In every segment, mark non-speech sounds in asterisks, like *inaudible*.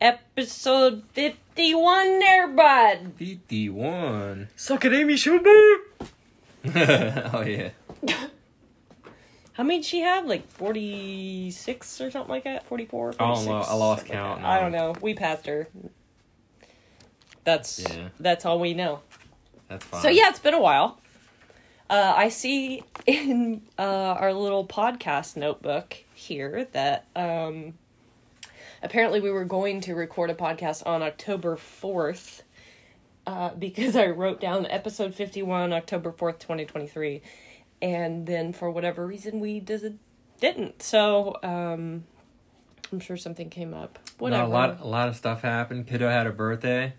Episode 51 there, bud. 51. Suck it, Amy Schumer. *laughs* oh, yeah. *laughs* How many did she have? Like 46 or something like that? 44? I don't know. I lost something like count. I don't know. We passed her. That's Yeah. that's all we know. That's fine. So yeah, it's been a while. Uh, I see in uh, our little podcast notebook here that um, apparently we were going to record a podcast on October fourth uh, because I wrote down episode fifty one, October fourth, twenty twenty three, and then for whatever reason we did, didn't. So um, I'm sure something came up. Whatever. No, a lot, a lot of stuff happened. Kiddo had a birthday.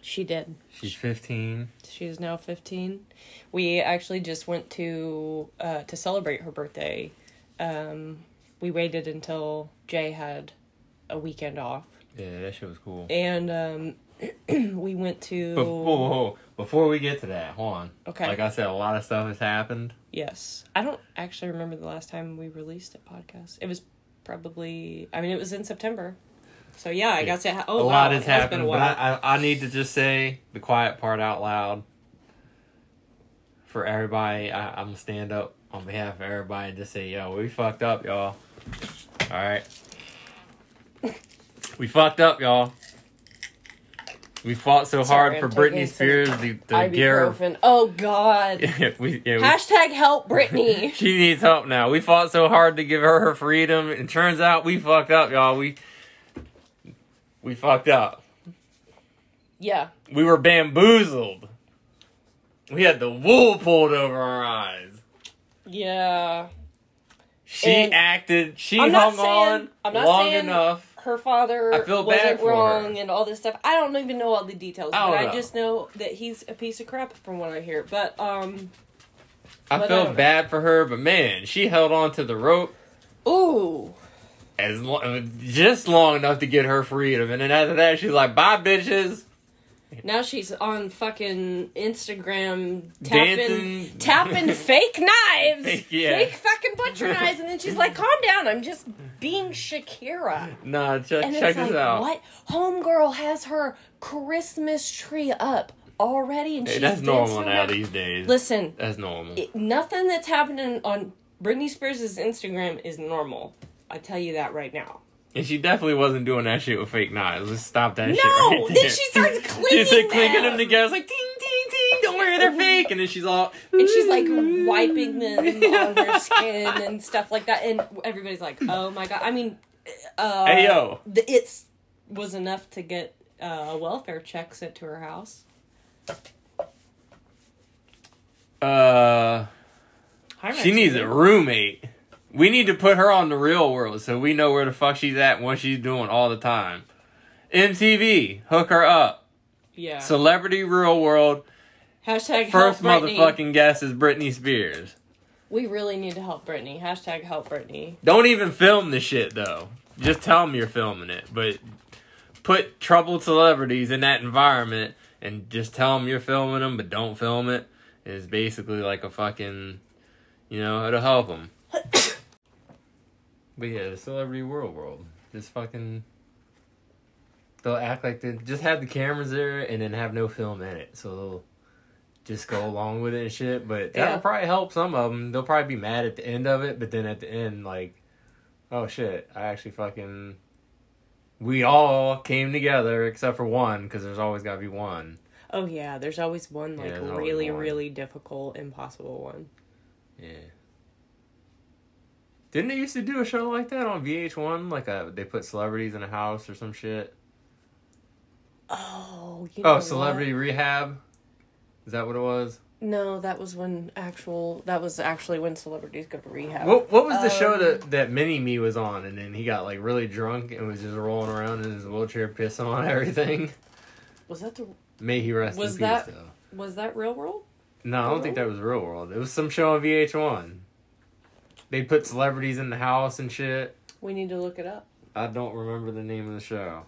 She did. She's 15. She is now 15. We actually just went to uh, to celebrate her birthday. Um, we waited until Jay had a weekend off, Yeah, that shit was cool. and um, *clears throat* we went to. Whoa, whoa, whoa. before we get to that, hold on. Okay. Like I said, a lot of stuff has happened. Yes, I don't actually remember the last time we released a podcast. It was probably. I mean, it was in September. So yeah, I guess it. Ha- oh a wow, lot has has been a happened, but. I, I, I need to just say the quiet part out loud for everybody. I, I'm gonna stand up on behalf of everybody and just say, yo, we fucked up, y'all. All right. *laughs* We fucked up, y'all. We fought so Sorry, hard for I'm Britney some Spears The, her. Ibuprofen. Oh God. *laughs* We, yeah, we, Hashtag help Britney. *laughs* she needs help now. We fought so hard to give her her freedom, and turns out we fucked up, y'all. We we fucked up. yeah. We were bamboozled. We had the wool pulled over our eyes. Yeah. She And acted. She I'm not hung saying- on I'm not long saying- enough. Her father I feel wasn't bad for wrong her. and all this stuff. I don't even know all the details, I but don't I just know that he's a piece of crap from what I hear. But um I But I don't know. bad for her, but man, she held on to the rope ooh. as long, just long enough to get her freedom, and then after that, she's like, "Bye, bitches." Now she's on fucking Instagram tapping Dancing. tapping *laughs* fake knives. Fake- *laughs* yeah. Fake fucking butcher knives and then she's like, Calm down, I'm just being Shakira. Nah, check, And check this like, out. what? Homegirl has her Christmas tree up already and Hey, she's that's normal now around. these days. Listen, That's normal. it, nothing that's happening on Britney Spears' Instagram is normal. I tell you that right now. And she definitely wasn't doing that shit with fake knives. Let's stop that shit No! right. Then she starts *laughs* clinking said clinking them. them together. It's like, ting, ting, ting, don't worry, they're fake. And then she's all... And she's like wiping *laughs* them on her skin and stuff like that. And everybody's like, oh my god. I mean, uh, Hey, yo. The, it's was enough to get uh, a welfare check sent to her house. Uh, Hi, she needs a roommate. We need to put her on the real world so we know where the fuck she's at and what she's doing all the time. MTV, hook her up. Yeah. Celebrity Real World. Hashtag First motherfucking guest is Britney Spears. We really need to help Britney. Hashtag help Britney. Don't even film the shit though. Just tell them you're filming it, but put troubled celebrities in that environment and just tell them you're filming them, but don't film it. Is basically like a fucking, you know, it'll help them. *coughs* but yeah, the celebrity world world, just fucking. They'll act like they just have the cameras there and then have no film in it, so they'll just go along with it and shit. But that'll Yeah. probably help some of them. They'll probably be mad at the end of it, but then at the end, like, oh shit, I actually fucking. We all came together except for one, because there's always got to be one. Oh yeah, there's always one like Yeah, always really, one. really difficult, impossible one. Yeah. Didn't they used to do a show like that on VH1? Like a, they put celebrities in a house or some shit. Oh, you know Oh, what? Celebrity Rehab. Is that what it was? No, that was when actual. That was actually when celebrities go to rehab. What What was the show Um, that that Mini Me was on, and then he got like really drunk and was just rolling around in his wheelchair, pissing on *laughs* everything. Was that the? May he rest Was in that- peace, though. Was that Real World? No, I don't think that was Real World. It was some show on VH1. They put celebrities in the house and shit. We need to look it up. I don't remember the name of the show.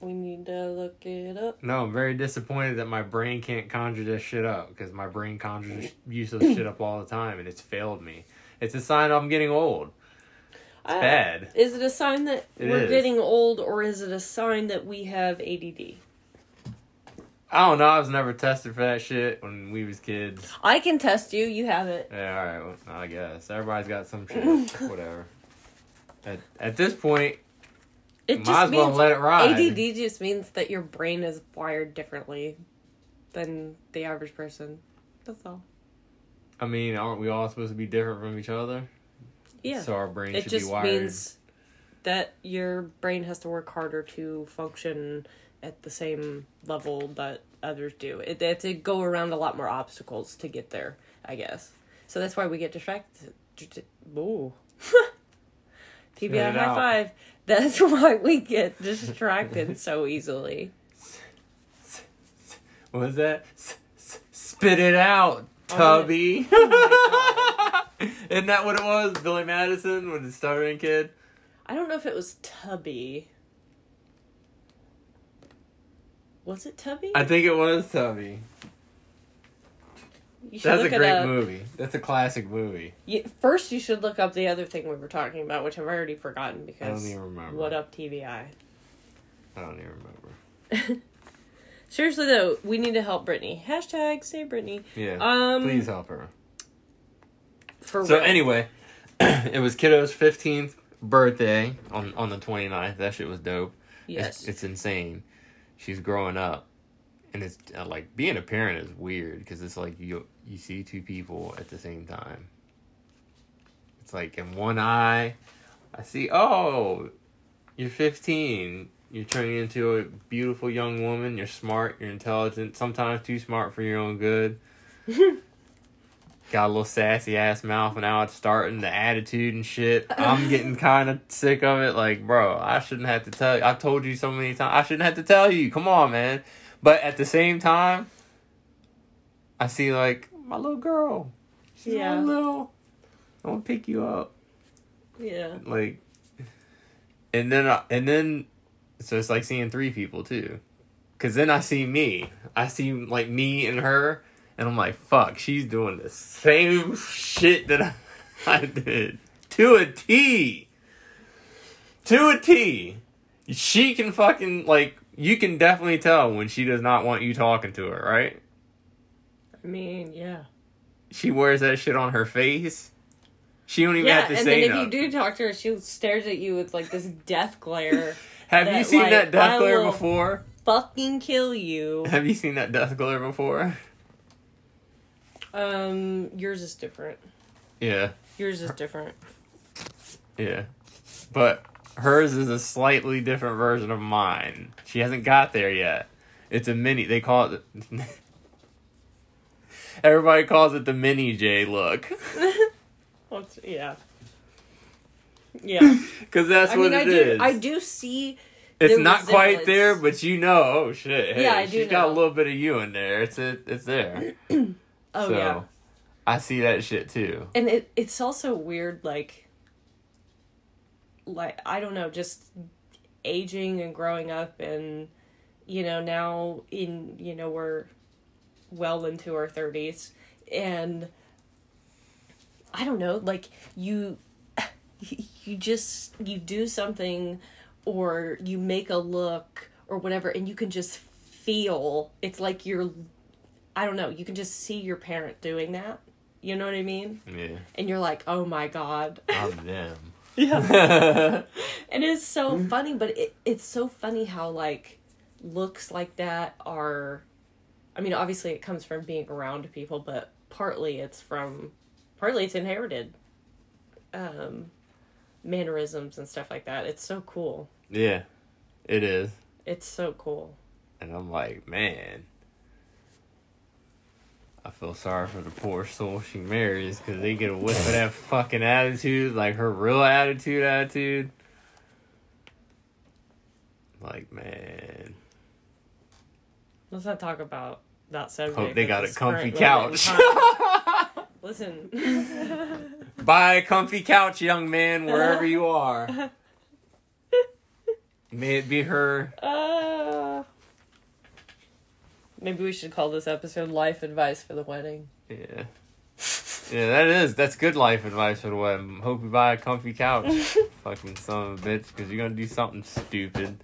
We need to look it up. No, I'm very disappointed that my brain can't conjure this shit up because my brain conjures *clears throat* useless shit up all the time and it's failed me. It's a sign I'm getting old. Uh, bad. Is it a sign that It we're is. getting old, or is it a sign that we have ADD? I don't know. I was never tested for that shit when we was kids. I can test you. You have it. Yeah, all right. Well, I guess everybody's got some shit. *laughs* Whatever. At, at this point, It might just as well means let it ride. ADD just means that your brain is wired differently than the average person. That's all. I mean, aren't we all supposed to be different from each other? Yeah. So our brain it should just be wired. means that your brain has to work harder to function at the same level that others do. It, they have to go around a lot more obstacles to get there, I guess. So that's why we get distracted. Ooh. *laughs* TBI high out. five. That's *laughs* why we get distracted so easily. What was that? Spit it out, Oh, Tubby. Oh *laughs* Isn't that what it was? Billy Madison with the stuttering kid. I don't know if it was Tubby. Was it Tubby? I think it was Tubby. You should That's a great movie. That's a classic movie. You, first, you should look up the other thing we were talking about, which I've already forgotten I don't because even remember. what up TBI. I don't even remember. *laughs* Seriously though, we need to help Britney. Hashtag say Britney. Yeah. Um, Please help her. For So real. anyway, *clears throat* it was Kiddo's 15th birthday on on the 29th. That shit was dope. yes, It's, it's insane. She's growing up, and it's uh, like being a parent is weird because it's like you you see two people at the same time. It's like in one eye, I see. Oh, you're 15. You're turning into a beautiful young woman. You're smart. You're intelligent. Sometimes too smart for your own good. *laughs* Got a little sassy ass mouth, and now it's starting the attitude and shit. I'm getting kind of sick of it. Like, bro, I shouldn't have to tell you. I've told you so many times. I shouldn't have to tell you. Come on, man. But at the same time, I see like my little girl. She's Yeah. yeah. little. I want to pick you up. yeah, Like, and then I, and then, so it's like seeing three people too. Cause then I see me. I see like me and her, and I'm like, fuck, she's doing the same shit that I, *laughs* I did to a T. To a T. She can fucking like you can definitely tell when she does not want you talking to her, right? I mean, yeah, She wears that shit on her face. She don't even yeah. have to say. And say then if you do talk to her, she stares at you with like this death glare. *laughs* have you seen like, that death glare before? fucking kill you. Have you seen that death glare before? Um, yours is different. Yeah, Yours is different. yeah. But hers is a slightly different version of mine. She hasn't got there yet. It's a mini. They call it. The, *laughs* everybody calls it the mini J look. *laughs* Yeah. Yeah. *laughs* Because that's I what mean, I do. is. I do see. It's not quite there, but you know, oh shit. Hey, Yeah, I do she's got a little bit of you in there. It's a, it's there. *clears throat* Oh so, yeah. I see that shit too. and it it's also weird like like i don't know just aging and growing up and you know now in you know we're well into our 30s and i don't know like you *laughs* you just you do something or you make a look or whatever and you can just feel it's like you're i don't know you can just see your parent doing that you know what i mean Yeah, and you're like, oh my god. I'm *laughs* them. Yeah. *laughs* and it's so funny, but it, it's so funny how, like, looks like that are. I mean, obviously it comes from being around people, but partly it's from. Partly it's inherited. Um, mannerisms and stuff like that. It's so cool. yeah, it is. It's so cool. And I'm like, man, I feel sorry for the poor soul she marries because they get a whiff of that fucking attitude, like her real attitude, attitude. Like, man, Let's not talk about that subject. hope they got a comfy current moment in couch. *laughs* Listen. *laughs* Buy a comfy couch, young man, wherever you are. *laughs* May it be her. Uh, maybe we should call this episode "Life Advice for the Wedding." Yeah. Yeah, that is. That's good life advice for the wedding. Hope you buy a comfy couch *laughs* fucking son of a bitch, because you're gonna do something stupid,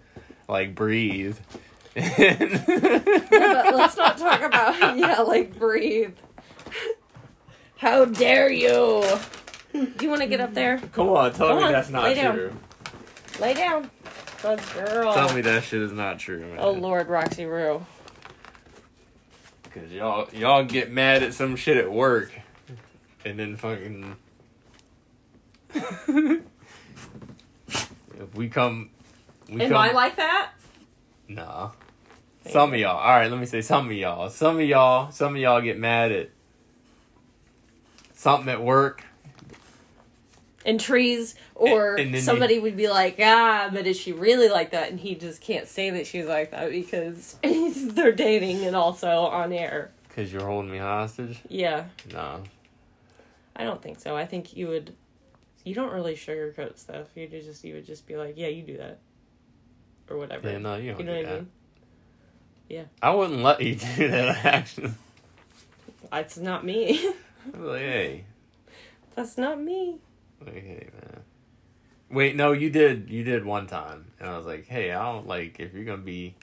like breathe. but let's not *laughs* talk about *laughs* yeah, like breathe. How dare you? Do you want to get up there? Come on, tell Come me on, that's not lay down. true. Lay down. Good girl. Tell me that shit is not true, oh, man. Oh Lord, Roxy Rue. Cause y'all y'all get mad at some shit at work, and then fucking. *laughs* if we come, we Am come. I like that? Nah. Some of y'all. All right, let me say some of y'all. Some of y'all. Some of y'all get mad at something at work. In trees or And- and somebody would be like ah but is she really like that? And he just can't say that she's like that because *laughs* they're dating and also on air. Cause you're holding me hostage. yeah. No. i don't think so. I think you would you don't really sugarcoat stuff. You just you would just be like yeah you do that. Or whatever. Yeah, no, you don't you know do what i that. mean? I wouldn't let you *laughs* do that. Actually, it's not me. *laughs* Like, hey, that's not me hey, man. Wait, no, you did. You did one time, and I was like, hey, I don't like if you're gonna be.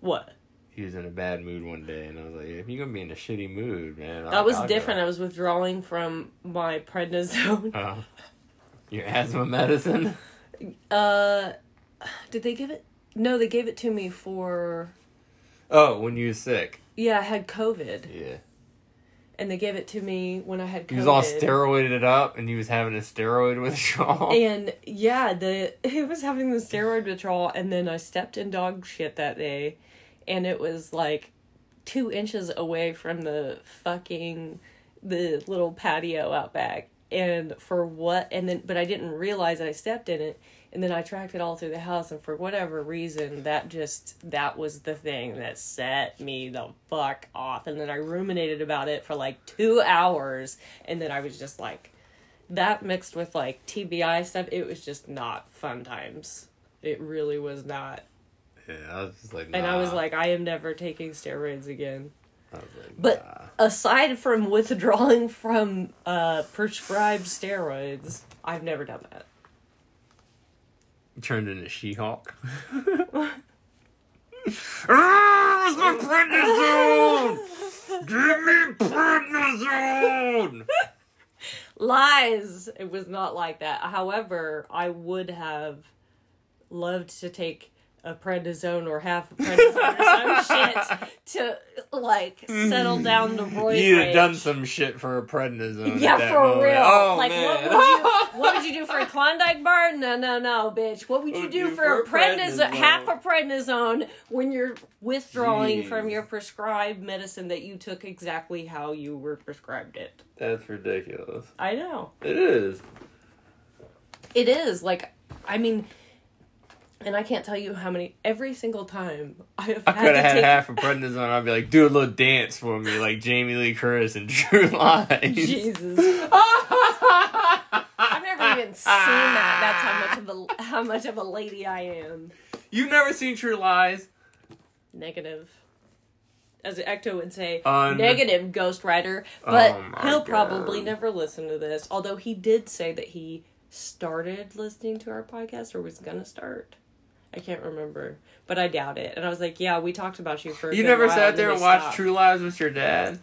what He was in a bad mood one day, and I was like, if you're gonna be in a shitty mood, man. that was different i was withdrawing from my prednisone *laughs* Uh, your asthma medicine. *laughs* uh did they give it no they gave it to me for Oh, when you was sick. Yeah, I had COVID, Yeah. And they gave it to me when I had COVID. He was all steroided up, and he was having a steroid *laughs* withdrawal. And yeah, the *laughs* he was having the steroid withdrawal, and then I stepped in dog shit that day, and it was like two inches away from the fucking the little patio out back. And for what? And then, but I didn't realize I stepped in it. And then I tracked it all through the house, and for whatever reason, that just that was the thing that set me the fuck off. And then I ruminated about it for like two hours, and then I was just like, that mixed with like TBI stuff, it was just not fun times. It really was not. yeah, I was just like, And I was like, I am never taking steroids again. I was like, But nah. aside from withdrawing from uh, prescribed steroids, I've never done that. Turned into She-Hulk. ah, my prednisone? Give me prednisone. Lies! It was not like that. However, I would have loved to take a prednisone or half a prednisone or some *laughs* shit to like settle down the roid You'd have rage. done some shit for a prednisone. Yeah, for moment. real. Oh like, man. what would you? *laughs* What would you do for a Klondike bar? No, no, no, bitch. What would you Would do a for a prednisone? prednisone? Half a prednisone when you're withdrawing Jeez. from your prescribed medicine that you took exactly how you were prescribed it. That's ridiculous. I know It is. it is like, I mean, and I can't tell you how many. Every single time I have I had could have had take. half a prednisone. I'd be like, do a little dance for me, like Jamie Lee Curtis and *laughs* True Lies. Jesus, *laughs* I've never even seen that. That's how much of a how much of a lady I am. You've never seen True Lies? negative. As Ecto would say, Un- negative Ghost Rider. But Oh he'll God. probably never listen to this. Although he did say that he started listening to our podcast or was gonna start. I can't remember, but I doubt it. And I was like, "Yeah, we talked about you for." A You never while, sat there then and watched stopped. True Lies with your dad?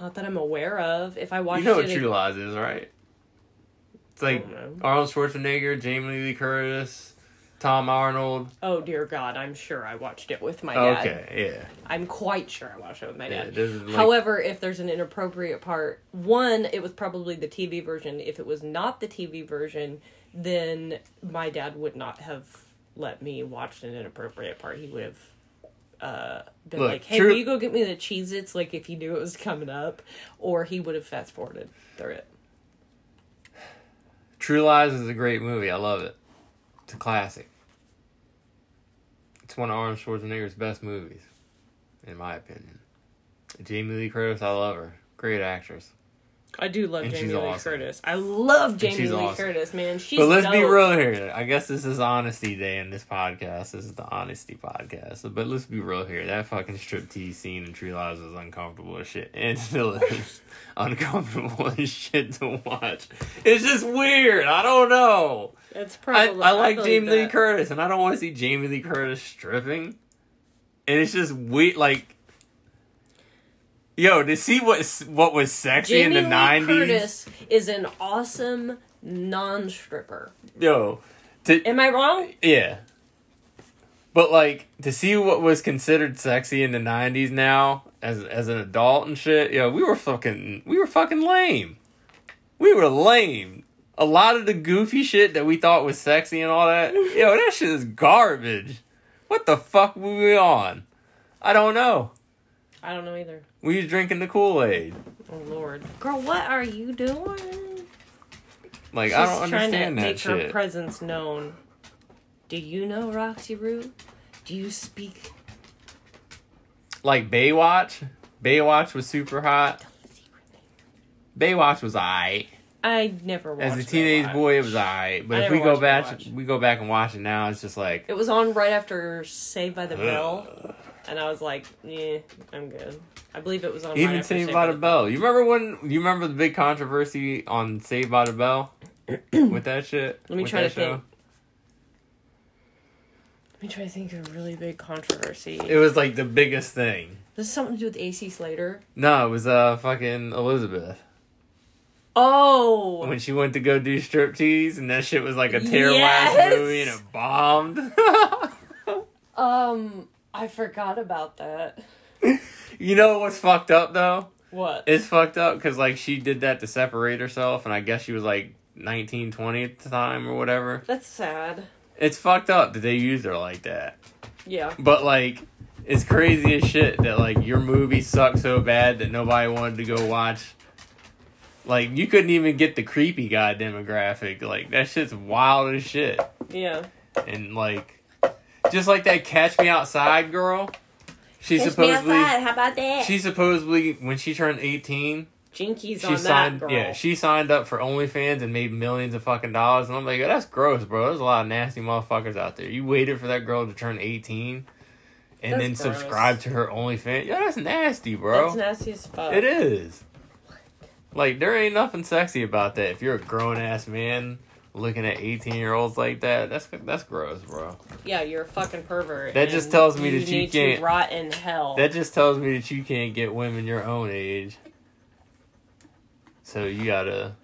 Not that I'm aware of. If I watched You know what True Lies is, right? It's like. Arnold Schwarzenegger, Jamie Lee Curtis, Tom Arnold. oh dear God, I'm sure I watched it with my dad. Okay, yeah. I'm quite sure I watched it with my dad. like, However, if there's an inappropriate part, one, it was probably the TV version. If it was not the TV version, then my dad would not have let me watch an inappropriate part. He would have uh, been Look, like, "Hey, true- will you go get me the Cheez-Its?" Like if he knew it was coming up, or he would have fast forwarded through it. True Lies is a great movie. I love it. It's a classic. It's one of Arnold Schwarzenegger's best movies, in my opinion. Jamie Lee Curtis, I love her. Great actress. I do love And Jamie Lee awesome. Curtis. I love Jamie Lee awesome. Curtis, man. She's but let's be real here. I guess this is honesty day in this podcast. This is the honesty podcast. But let's be real here. That fucking striptease scene in True Lies was uncomfortable as shit. And *laughs* still is uncomfortable as shit to watch. It's just weird. I don't know. It's probably. I like believe Jamie Lee. Curtis, and I don't want to see Jamie Lee Curtis stripping. And it's just weird. Like, yo, to see what what was sexy Jamie in the nineties. Curtis is an awesome non-stripper. Yo, to Am I wrong? Yeah. But like to see what was considered sexy in the nineties now as as an adult and shit, yo, we were fucking we were fucking lame. We were lame. A lot of the goofy shit that we thought was sexy and all that, yo, that shit is garbage. What the fuck were we on? I don't know. I don't know either. We was drinking the Kool Aid. Oh Lord, girl, what are you doing? Like She's I don't trying to understand that make her shit. presence known. Do you know Roxy Roo? Do you speak? like Baywatch. Baywatch was super hot. Baywatch was alright. I never watched. As a teenage Baywatch. boy, it was alright. But I if we go back, Baywatch. we go back and watch it now. It's just like It was on right after Saved by the Bell, and I was like, "Yeah, I'm good." I believe it was on. even Saved by the Bell. You remember when? You remember the big controversy on Saved by the Bell *clears throat* with that shit? Let me try to think. Let me try to think of a really big controversy. It was like the biggest thing. this is something to do with AC Slater. No, it was uh fucking Elizabeth Oh, when she went to go do striptease, and that shit was like a tear Yes! last movie, and it bombed. *laughs* um, I forgot about that. *laughs* you know what's fucked up though? What? It's fucked up because like she did that to separate herself, and I guess she was like 19, 20 at the time or whatever. That's sad. It's fucked up that they used her like that. Yeah. But like, it's crazy as shit that like your movie sucked so bad that nobody wanted to go watch. Like you couldn't even get the creepy guy demographic. Like that shit's wild as shit. Yeah. And like, just like that Catch Me Outside girl. She supposedly. How about that? She supposedly when she turned eighteen, Jinkies she on signed. that girl. Yeah, she signed up for OnlyFans and made millions of fucking dollars. And I'm like, that's gross, bro. There's a lot of nasty motherfuckers out there. You waited for that girl to turn eighteen, and That's then gross. subscribe to her OnlyFans. Yo, that's nasty, bro. That's nasty as fuck. It is. Like there ain't nothing sexy about that. If you're a grown ass man looking at eighteen year olds like that, that's that's gross, bro. Yeah, you're a fucking pervert. That just tells me that you can't- rot in hell. That just tells me that you can't get women your own age. So you gotta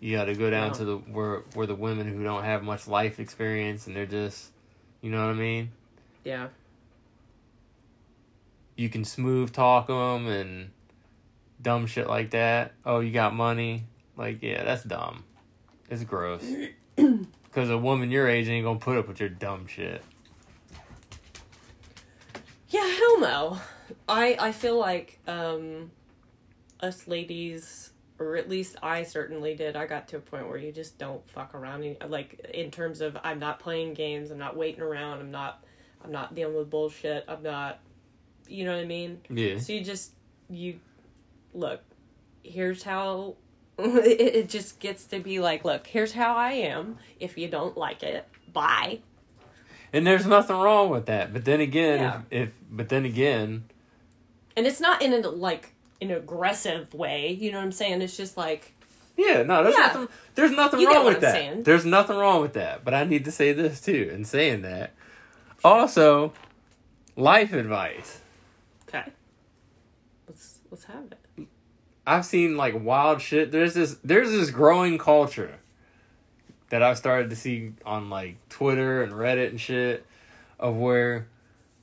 you gotta go down No. to the where where the women who don't have much life experience and they're just you know what I mean? yeah. You can smooth talk them and dumb shit like that. Oh, you got money? Like yeah, that's dumb. It's gross. *clears throat* Cause a woman your age ain't gonna put up with your dumb shit. Yeah, hell no. I I feel like um us ladies or at least I certainly did. I got to a point where you just don't fuck around any- like in terms of I'm not playing games, I'm not waiting around, I'm not I'm not dealing with bullshit. I'm not you know what I mean? Yeah. So you just you look. Here's how *laughs* it, it just gets to be like, look, here's how I am. If you don't like it, bye. And there's nothing wrong with that. But then again, Yeah. if, if but then again, And it's not in a like an aggressive way. You know what I'm saying? It's just like Yeah, no, there's Yeah. nothing. There's nothing You wrong with I'm that. saying. There's nothing wrong with that. But I need to say this too. In saying that, also, life advice. okay. Let's let's have it. I've seen like wild shit. There's this. There's this growing culture that I've started to see on like Twitter and Reddit and shit of where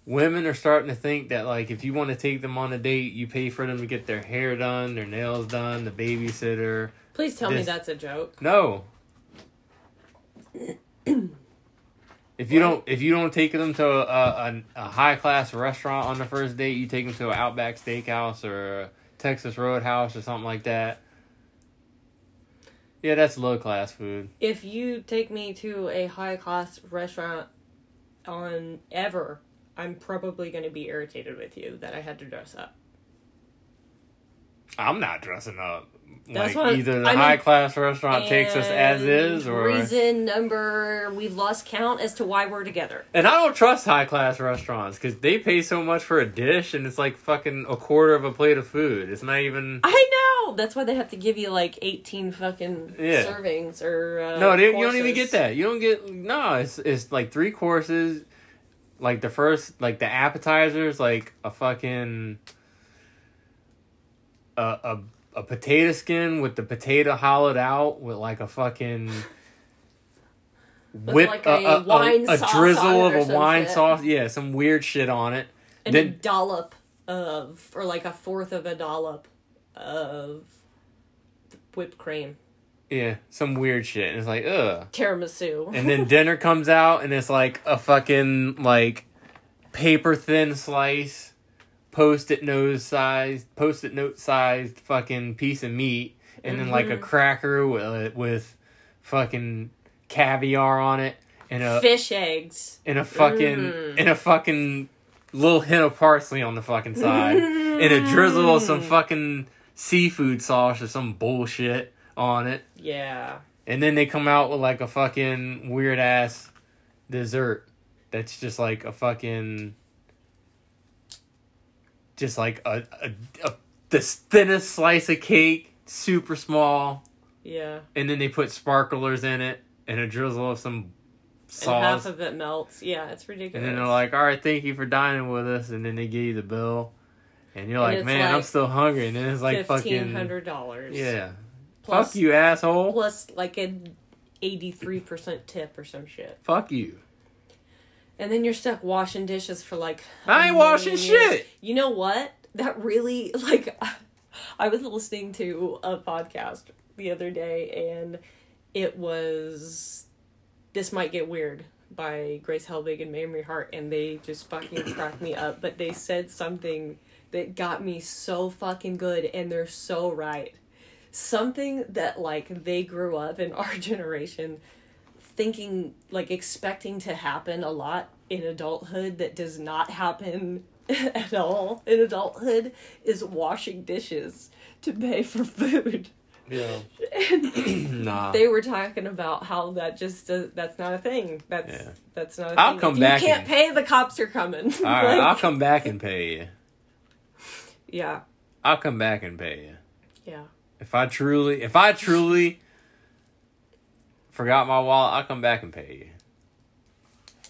women are starting to think that like if you want to take them on a date, you pay for them to get their hair done, their nails done, the babysitter. Please tell me that's a joke. No. if you don't, if you don't take them to a, a, a high class restaurant on the first date, you take them to an Outback Steakhouse or a Texas Roadhouse or something like that. Yeah, that's low class food. If you take me to a high class restaurant on ever, I'm probably going to be irritated with you that I had to dress up. I'm not dressing up. That's like either the I mean- high class restaurant takes us as is, or reason number we've lost count as to why we're together. and I don't trust high class restaurants because they pay so much for a dish, and it's like fucking a quarter of a plate of food. It's not even. I know. That's why they have to give you like eighteen fucking Yeah. servings or uh, No, they, you don't even get that. You don't get no. It's it's like three courses. Like the first, like the appetizers, like a fucking a a, a potato skin with the potato hollowed out with like a fucking whip like a, a a, a- a drizzle of a wine shit. sauce. Yeah, some weird shit on it. and a Then dollop of or like a fourth of a dollop of whipped cream yeah, some weird shit. And it's like ugh. tiramisu. and then dinner comes out and it's like a fucking like paper thin slice post-it nose sized post-it note sized fucking piece of meat and then like a Mhm. cracker with with fucking caviar on it and a fish eggs. and a fucking Mm. and a fucking little hint of parsley on the fucking side and a drizzle of some fucking seafood sauce or some bullshit on it Yeah. and then they come out with like a fucking weird ass dessert that's just like a fucking just like a, a, a the thinnest slice of cake, super small, Yeah. and then they put sparklers in it and a drizzle of some And sauce. half of it melts. Yeah, it's ridiculous. And then they're like, "All right, thank you for dining with us." And then they give you the bill, and you're And like, "Man, I'm still hungry." And then it's like fifteen fucking hundred dollars. yeah. Plus, Fuck you, asshole. Plus like an eighty three percent tip or some shit. Fuck you. And then you're stuck washing dishes for like. I ain't washing years. shit. You know what? That really *laughs* like. I was listening to a podcast the other day, and it was "This Might Get Weird" by Grace Helbig and Mamrie Hart, and they just fucking *coughs* cracked me up. But they said something that got me so fucking good, and they're so right. Something that like they grew up in our *laughs* generation thinking like expecting to happen a lot in adulthood that does not happen *laughs* at all in adulthood is washing dishes to pay for food. Yeah. And *clears throat* nah. they were talking about how that just does, that's not a thing. That's Yeah. that's not a I'll thing. come if back you can't and- pay, the cops are coming. All *laughs* right, Like, I'll come back and pay you. *laughs* yeah, I'll come back and pay you. yeah. If I truly, if I truly forgot my wallet, I'll come back and pay you.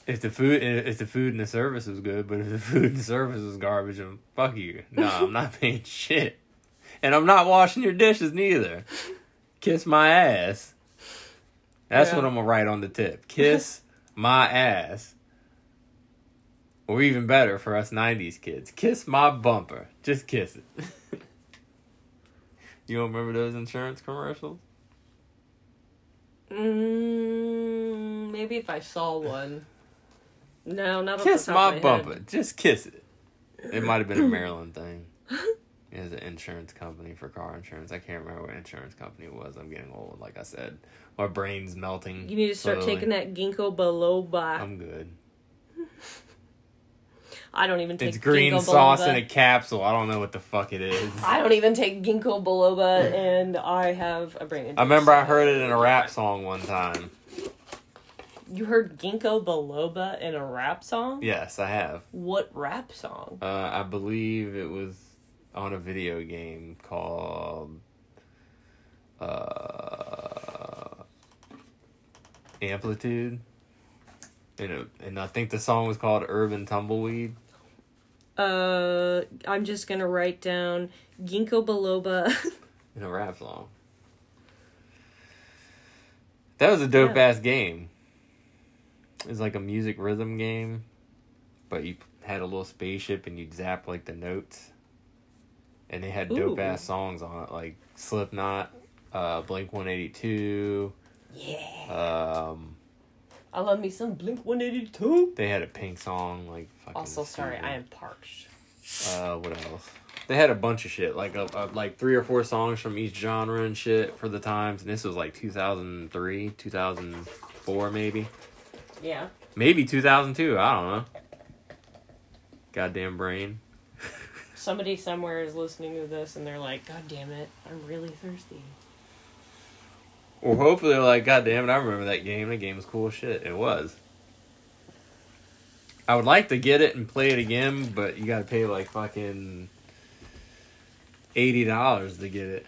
If the food, if the food and the service is good, but if the *laughs* food and the service is garbage, then fuck you. No, I'm not *laughs* paying shit, and I'm not washing your dishes neither. Kiss my ass. That's Yeah. what I'm gonna write on the tip. Kiss *laughs* my ass. Or even better for us '90s kids, kiss my bumper. Just kiss it. you don't remember those insurance commercials? Mm, maybe if I saw *sighs* one. No, not Kiss my my head. bumper. Just kiss it. It might have been a *laughs* Maryland thing. It was an insurance company for car insurance. I can't remember what insurance company it was. I'm getting old, like I said. My brain's melting. You need to start slowly. taking that ginkgo biloba. I'm good. *laughs* I don't even take It's green ginkgo sauce biloba. in a capsule. I don't know what the fuck it is. I don't even take ginkgo biloba, and I have a brain. I remember I heard it in a rap song one time. You heard ginkgo biloba in a rap song? Yes, I have. What rap song? Uh, I believe it was on a video game called uh, Amplitude. And, it, and I think the song was called Urban Tumbleweed. Uh, I'm just gonna write down ginkgo biloba. *laughs* In a rap song. That was a dope Yeah. ass game. It was like a music rhythm game, but you had a little spaceship and you'd zap like the notes. And they had dope ass songs on it, like Slipknot, uh, Blink 182. yeah. Um, I love me some Blink 182. they had a pink song, like fucking. Also, sorry, super- I am parched. Uh, what else? They had a bunch of shit, like a, a, like three or four songs from each genre and shit for the times. And this was like 2003, 2004, maybe, Yeah. maybe 2002. I don't know. Goddamn brain. *laughs* somebody somewhere is listening to this and they're like, God damn it, I'm really thirsty. Or hopefully they're like, God damn it, I remember that game. That game was cool as shit. It was. I would like to get it and play it again, but you gotta pay like fucking eighty dollars to get it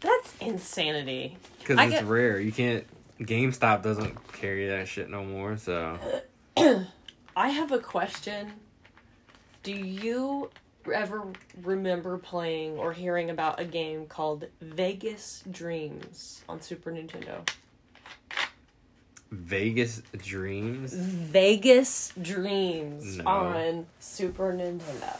That's insanity. because it's get- rare. You can't. GameStop doesn't carry that shit no more. So *coughs* I have a question. Do you ever remember playing or hearing about a game called Vegas Dreams on Super Nintendo? Vegas Dreams. Vegas Dreams No. on Super Nintendo.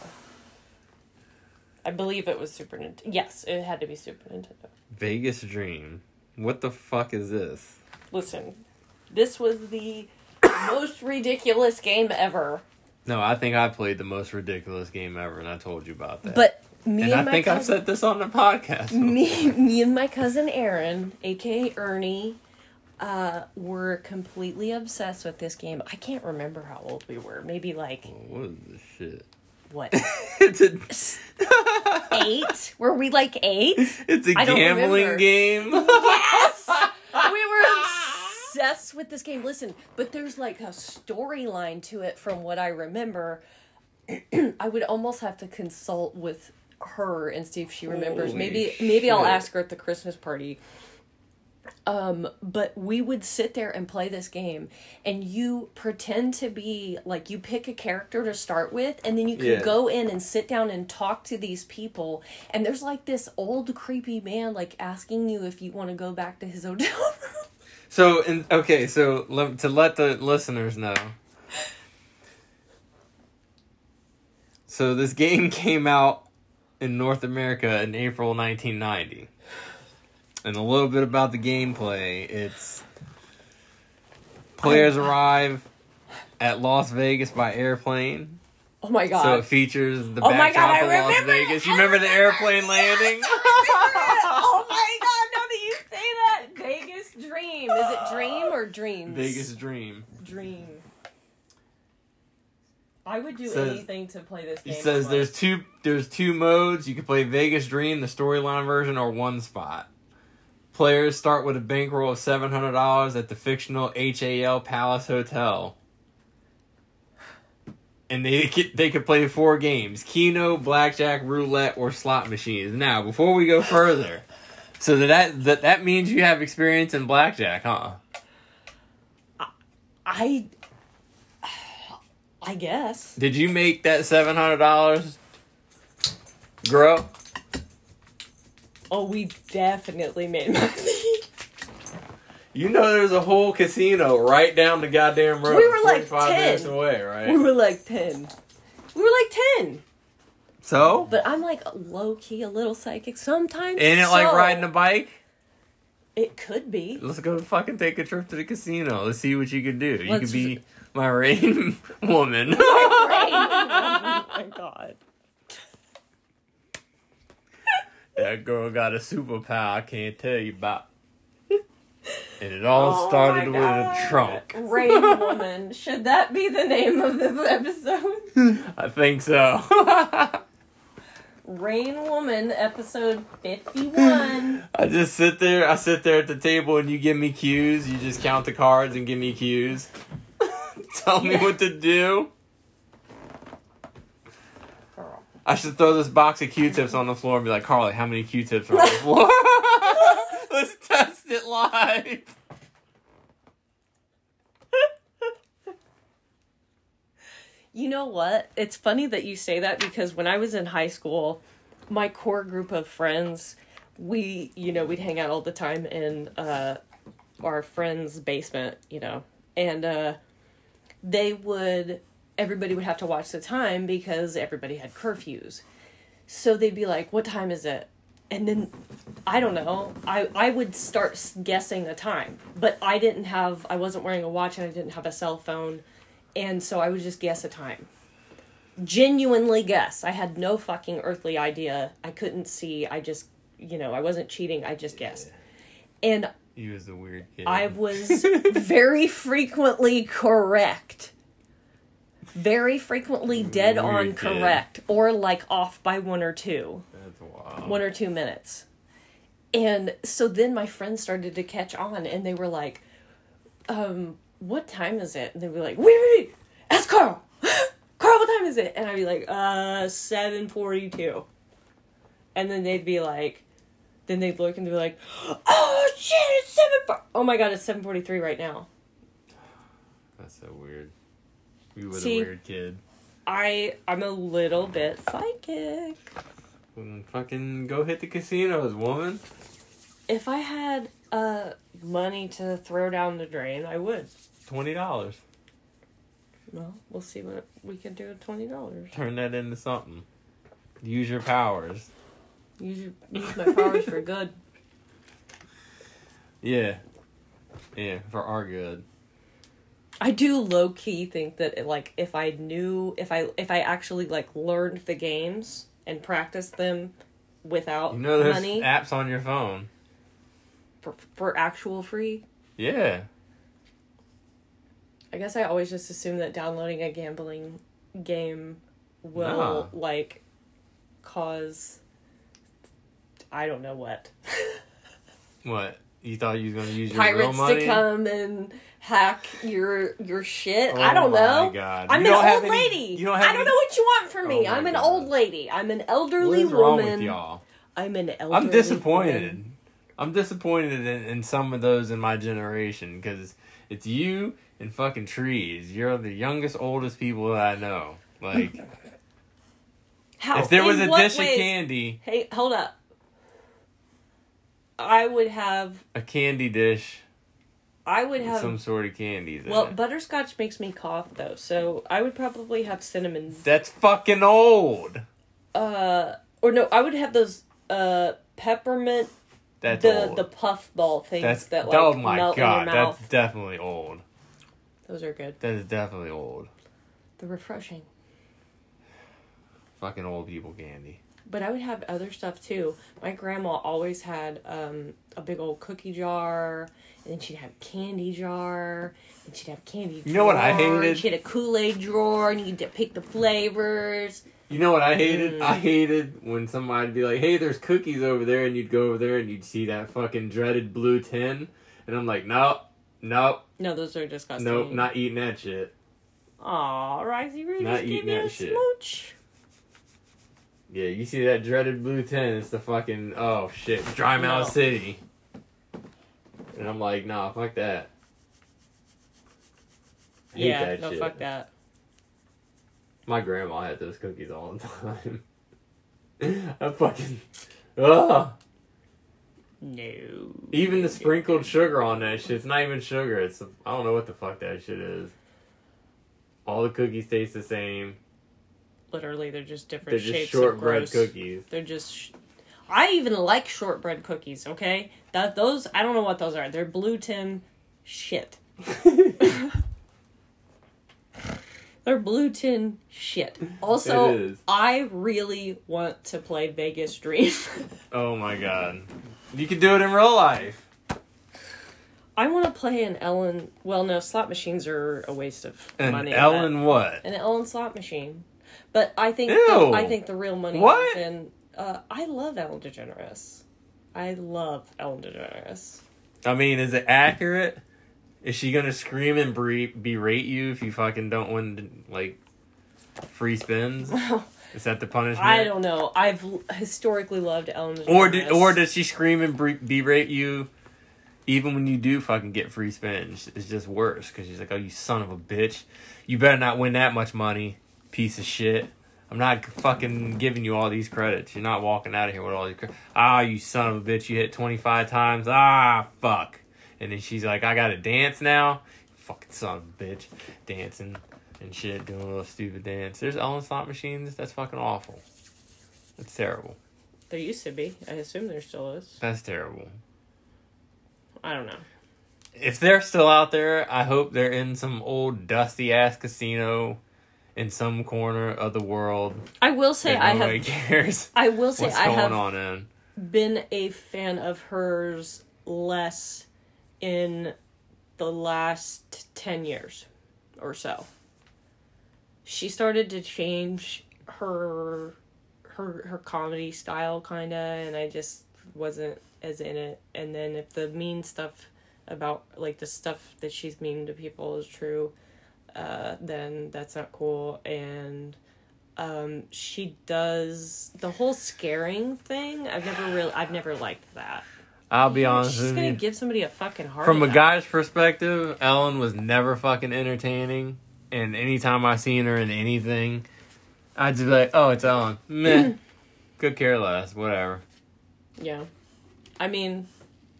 I believe it was Super Nintendo. Yes, it had to be Super Nintendo. Vegas Dream. What the fuck is this? Listen, this was the most ridiculous game ever. No, I think I played the most ridiculous game ever, and I told you about that. But me and and, I my think I've cousin, said this on the podcast. me, *laughs* me and my cousin Aaron, aka Ernie, uh, were completely obsessed with this game. I can't remember how old we were. Maybe like What is this shit? what *laughs* it's a eight? Were we like eight? *laughs* it's a I gambling game. Yes! Obsessed with this game. Listen, but there's like a storyline to it from what I remember. *clears throat* I would almost have to consult with her and see if she remembers. Holy maybe maybe I'll ask her at the Christmas party. Um, but we would sit there and play this game, and you pretend to be like you pick a character to start with, and then you can Yeah. go in and sit down and talk to these people. And there's like this old creepy man like asking you if you want to go back to his *laughs* hotel room. So, in, okay, so let, to let the listeners know. So, this game *laughs* came out in North America in April 1990. And a little bit about the gameplay it's players arrive at Las Vegas by airplane. Oh my god! So, it features the Oh backdrop I of Las remember it. Vegas. You I remember the airplane landing? oh my god! Now that you say that, Vegas Dream is it Dream or Dreams? Vegas Dream. Dream. I would do Says- anything to play this game. He says there's two there's two modes. You can play Vegas Dream, the storyline version, or one spot. Players start with a bankroll of seven hundred dollars at the fictional HAL Palace Hotel, and they could, they could play four games: Keno, Blackjack, Roulette, or slot machines. Now, before we go further, so that that that means you have experience in blackjack, huh? I. I guess. Did you make that seven hundred dollars grow? Oh, we definitely made money. You know there's a whole casino right down the goddamn road. We were like 45 10. minutes away, right? we were like ten. We were like ten. So? But I'm like low key a little psychic sometimes. Ain't it like riding a bike? It could be. Let's go fucking take a trip to the casino. Let's see what you can do. You Let's could be *laughs* my rain woman. *laughs* oh my god. that girl got a superpower I can't tell you about. And it all Oh started with a trunk. Rain Woman. Should that be the name of this episode? *laughs* I think so. Rain Woman, episode 51. *laughs* I just sit there. I sit there at the table, and you give me cues. You just count the cards and give me cues. *laughs* Tell me what to do. Girl. I should throw this box of Q-tips on the floor and be like, Carly, how many Q-tips are on the floor? *laughs* Let's test it live. You know what? It's funny that you say that because when I was in high school, my core group of friends, we, you know, we'd hang out all the time in uh, our friend's basement, you know, and uh, they would, everybody would have to watch the time because everybody had curfews. So they'd be like, What time is it? And then I don't know. I, I would start guessing the time, but I didn't have, I wasn't wearing a watch and I didn't have a cell phone. And so I would just guess a time. Genuinely guess. I had no fucking earthly idea. I couldn't see. I just, you know, I wasn't cheating. I just guessed. And He was a weird kid. I was *laughs* very frequently correct. very frequently dead Weird on kid. correct or like off by one or two. That's wild. one or two minutes. And so then my friends started to catch on and they were like, um, what time is it? And they'd be like, wait, wait, wait, ask Carl. *gasps* Carl, what time is it? And I'd be like, uh, 742. And then they'd be like, then they'd look and they'd be like, oh shit, it's 7 Oh my god, it's 743 right now. That's so weird. You were See? the weird kid. I, I'm a little bit psychic. Well, fucking go hit the casinos, woman. If I had, uh, money to throw down the drain, I would. Twenty dollars. Well, we'll see what we can do with twenty dollars. Turn that into something. Use your powers. Use your, use my powers for good. *laughs* Yeah. Yeah, for our good. I do low key think that like if I knew if I if I actually like learned the games and practiced them without You know there's money apps on your phone. for for actual free. Yeah. I guess I always just assume that downloading a gambling game will Nah. like cause I don't know what. *laughs* What? You thought you was gonna use your real pirates money? to come and hack your your shit. Oh I don't my know. God. I'm You an old any- lady. you don't have I don't any- know what you want from me. Oh I'm an God. old lady. I'm an elderly woman. with y'all? I'm an elderly. I'm disappointed. woman. I'm disappointed in, in some of those in my generation because it's you and fucking trees. You're the youngest, oldest people that I know. Like, How? if there was in a what dish ways- of candy, Hey, hold up. I would have. a candy dish, I would with have. some sort of candies in well, it. butterscotch makes me cough though, so I would probably have cinnamon. That's fucking old. Uh, or no, I would have those uh peppermint That's the old. the puff ball things that's that like oh my melt god, in your mouth. that's definitely old. Those are good. That is definitely old. They're refreshing. Fucking old people candy. But I would have other stuff too. My grandma always had um, a big old cookie jar, and then she'd have candy jar, and she'd have candy. You know what I hated? She had a Kool Aid drawer, and you to pick the flavors. You know what I hated? Mm. I hated when somebody'd be like, "Hey, there's cookies over there," and you'd go over there and you'd see that fucking dreaded blue tin, and I'm like, "Nope, nope, No, those are disgusting. nope, not eating that shit." Aw, Risey Not just gave eating that a shit. smooch. Yeah, you see that dreaded blue tin? It's the fucking oh shit, Dry Mouth No. City, and I'm like, "Nah, fuck that." I hate Yeah, that no, shit. fuck that. My grandma had those cookies all the *laughs* time. *laughs* I fucking ugh. No. Even the sprinkled sugar on that shit, it's not even sugar. It's I don't know what the fuck that shit is. All the cookies taste the same. Literally, they're just different They're just shapes shortbread of gross. cookies. They're just. Sh- I even like shortbread cookies. Okay, that those I don't know what those are. They're blue tin shit. *laughs* They're blue tin shit. Also, I really want to play Vegas Dream. oh my god. You can do it in real life. I want to play an Ellen. Well, no, slot machines are a waste of And money. Ellen what? an Ellen slot machine. But I think Ew. the, I think the real money What? is in. Uh, I love Ellen DeGeneres. I love Ellen DeGeneres. I mean, is it accurate? Is she gonna scream and bre- berate you if you fucking don't win like free spins? *laughs* Is that the punishment? I don't know. I've historically loved Ellen DeGeneres. Or did, or does she scream and bre- berate you even when you do fucking get free spins? It's just worse because she's like, "Oh, you son of a bitch! You better not win that much money, piece of shit." I'm not fucking giving you all these credits. You're not walking out of here with all these credits. Ah, you son of a bitch! You hit 25 times. Ah, fuck. And then she's like, "I gotta dance now." Fucking son of a bitch, dancing and shit, doing a little stupid dance. There's Ellen slot machines. That's fucking awful. That's terrible. There used to be. I assume there still is. That's terrible. I don't know. If they're still out there, I hope they're in some old dusty ass casino in some corner of the world I will say I have. cares *laughs* I will say I going have on in. been a fan of hers less in the last 10 years or so. She started to change her her her comedy style kind of and I just wasn't as in it. And then if the mean stuff about like the stuff that she's mean to people is true, uh then that's not cool and um she does the whole scaring thing. I've never really I've never liked that. I'll be honest She's gonna you. give somebody a fucking heart From a guy's perspective, Ellen was never fucking entertaining. And anytime I seen her in anything, I'd just be like, oh, it's Ellen. Meh. *clears throat* Could care less. Whatever. Yeah. I mean,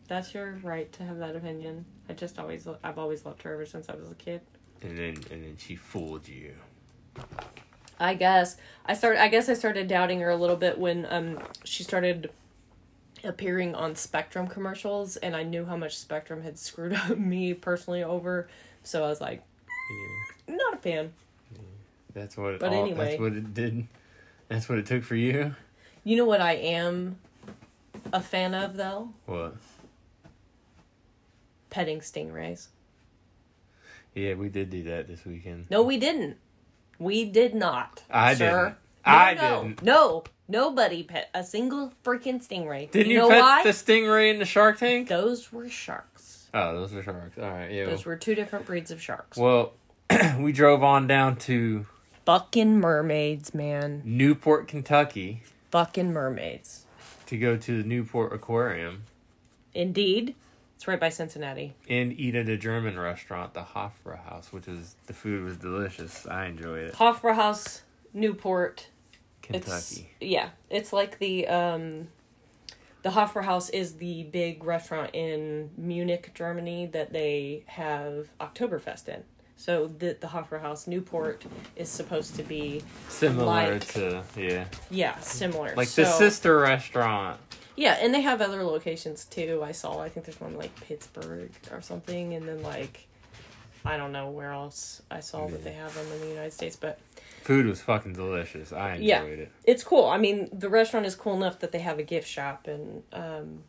that's your right to have that opinion. I just always, I've always loved her ever since I was a kid. And then, and then she fooled you. I guess I started. I guess I started doubting her a little bit when um she started appearing on Spectrum commercials, and I knew how much Spectrum had screwed *laughs* up me personally over. So I was like. Not a fan. That's what. It But all, anyway. That's what it did. That's what it took for you. You know what I am a fan of though? What? Petting stingrays. Yeah, we did do that this weekend. No, we didn't. We did not. I sir. didn't. No, I no, didn't. No, nobody pet a single freaking stingray. Didn't you, know pet why? the stingray in the Shark Tank? Those were sharks. Oh, those were sharks. All right, yeah. Those were two different breeds of sharks. Well, *clears throat* we drove on down to Fucking mermaids, man. Newport, Kentucky, Fucking mermaids. to go to the Newport Aquarium Indeed. It's right by Cincinnati. and eat at a German restaurant, the Hofbrauhaus, which is the food was delicious. I enjoyed it. Hofbräuhaus, House, Newport. It's Kentucky. yeah. It's like the um the Hofbrauhaus is the big restaurant in Munich, Germany that they have Oktoberfest in. So the the house Newport is supposed to be Similar like- to yeah, yeah, similar. like the sister restaurant. Yeah, and they have other locations too. I saw. I think there's one like Pittsburgh or something, and then like I don't know where else I saw that they have them in the United States, but Food was fucking delicious. I enjoyed Yeah. it. it's cool. I mean, the restaurant is cool enough that they have a gift shop, and um,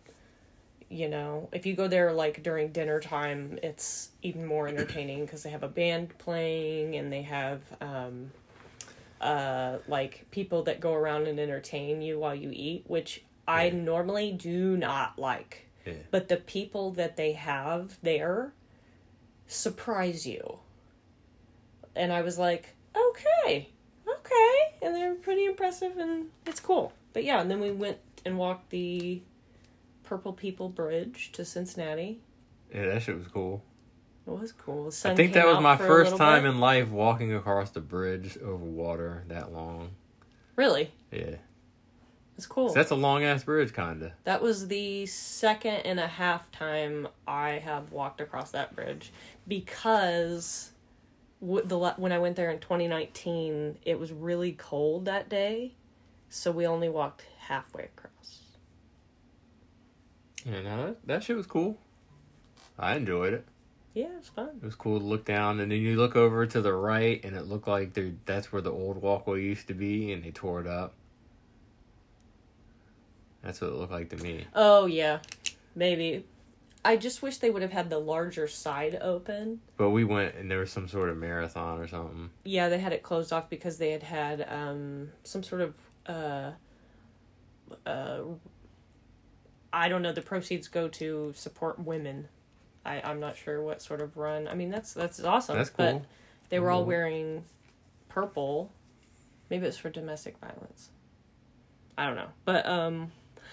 you know, if you go there like during dinner time, it's even more entertaining because they have a band playing and they have um, uh, like people that go around and entertain you while you eat, which I Yeah. normally do not like. Yeah. But the people that they have there surprise you. And I was like, okay, okay. And they're pretty impressive and it's cool. But yeah, and then we went and walked the Purple People Bridge to Cincinnati. Yeah, that shit was cool. It was cool. I think that was my first time bit. in life walking across the bridge over water that long. Really? Yeah. It's cool. That's a long ass bridge, kinda. That was the second and a half time I have walked across that bridge because w- the when I went there in 2019, it was really cold that day, so we only walked halfway across. Yeah, no, that, that shit was cool. I enjoyed it. Yeah, it's fun. It was cool to look down, and then you look over to the right, and it looked like there that's where the old walkway used to be, and they tore it up. That's what it looked like to me. Oh yeah, maybe. I just wish they would have had the larger side open. But we went, and there was some sort of marathon or something. Yeah, they had it closed off because they had had um, some sort of uh, uh, I don't know. The proceeds go to support women. I I'm not sure what sort of run. I mean, that's that's awesome. That's But cool. they were all wearing purple. Maybe it's for domestic violence. I don't know, but um,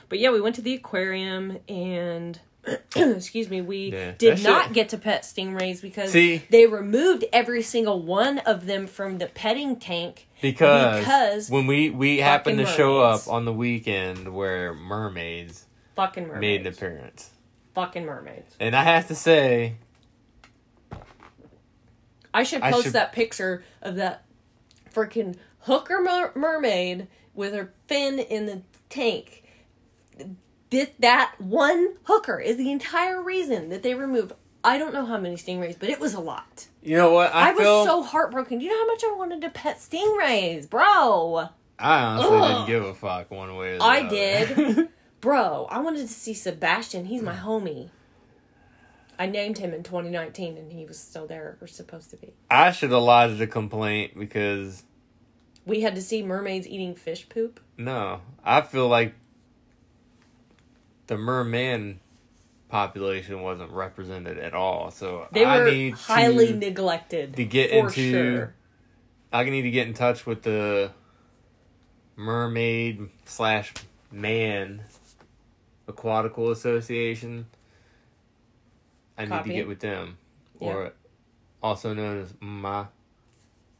but yeah, we went to the aquarium and. *clears throat* excuse me, we Yeah, did not shit- get to pet stingrays because See? they removed every single one of them from the petting tank Because, Because when we we happened to fucking show up on the weekend where mermaids fucking mermaids. made an appearance, Fucking mermaids. and I have to say, I should I post should- that picture of that freaking hooker mer- mermaid with her fin in the tank. This, that one hooker is the entire reason that they removed. I don't know how many stingrays, but it was a lot. you know what? I, I, was so heartbroken. Do you know how much I wanted to pet stingrays, bro? I honestly Ugh. didn't give a fuck one way or the I other. I did. *laughs* Bro, I wanted to see Sebastian. He's my hmm. homie. I named him in 2019 and he was still there or supposed to be. I should have lodged a complaint because We had to see mermaids eating fish poop. no, I feel like the merman population wasn't represented at all. So They I were need highly to, neglected. to get for into sure. I need to get in touch with the mermaid slash man aquatical association. I need to get with them, or also known as Ma.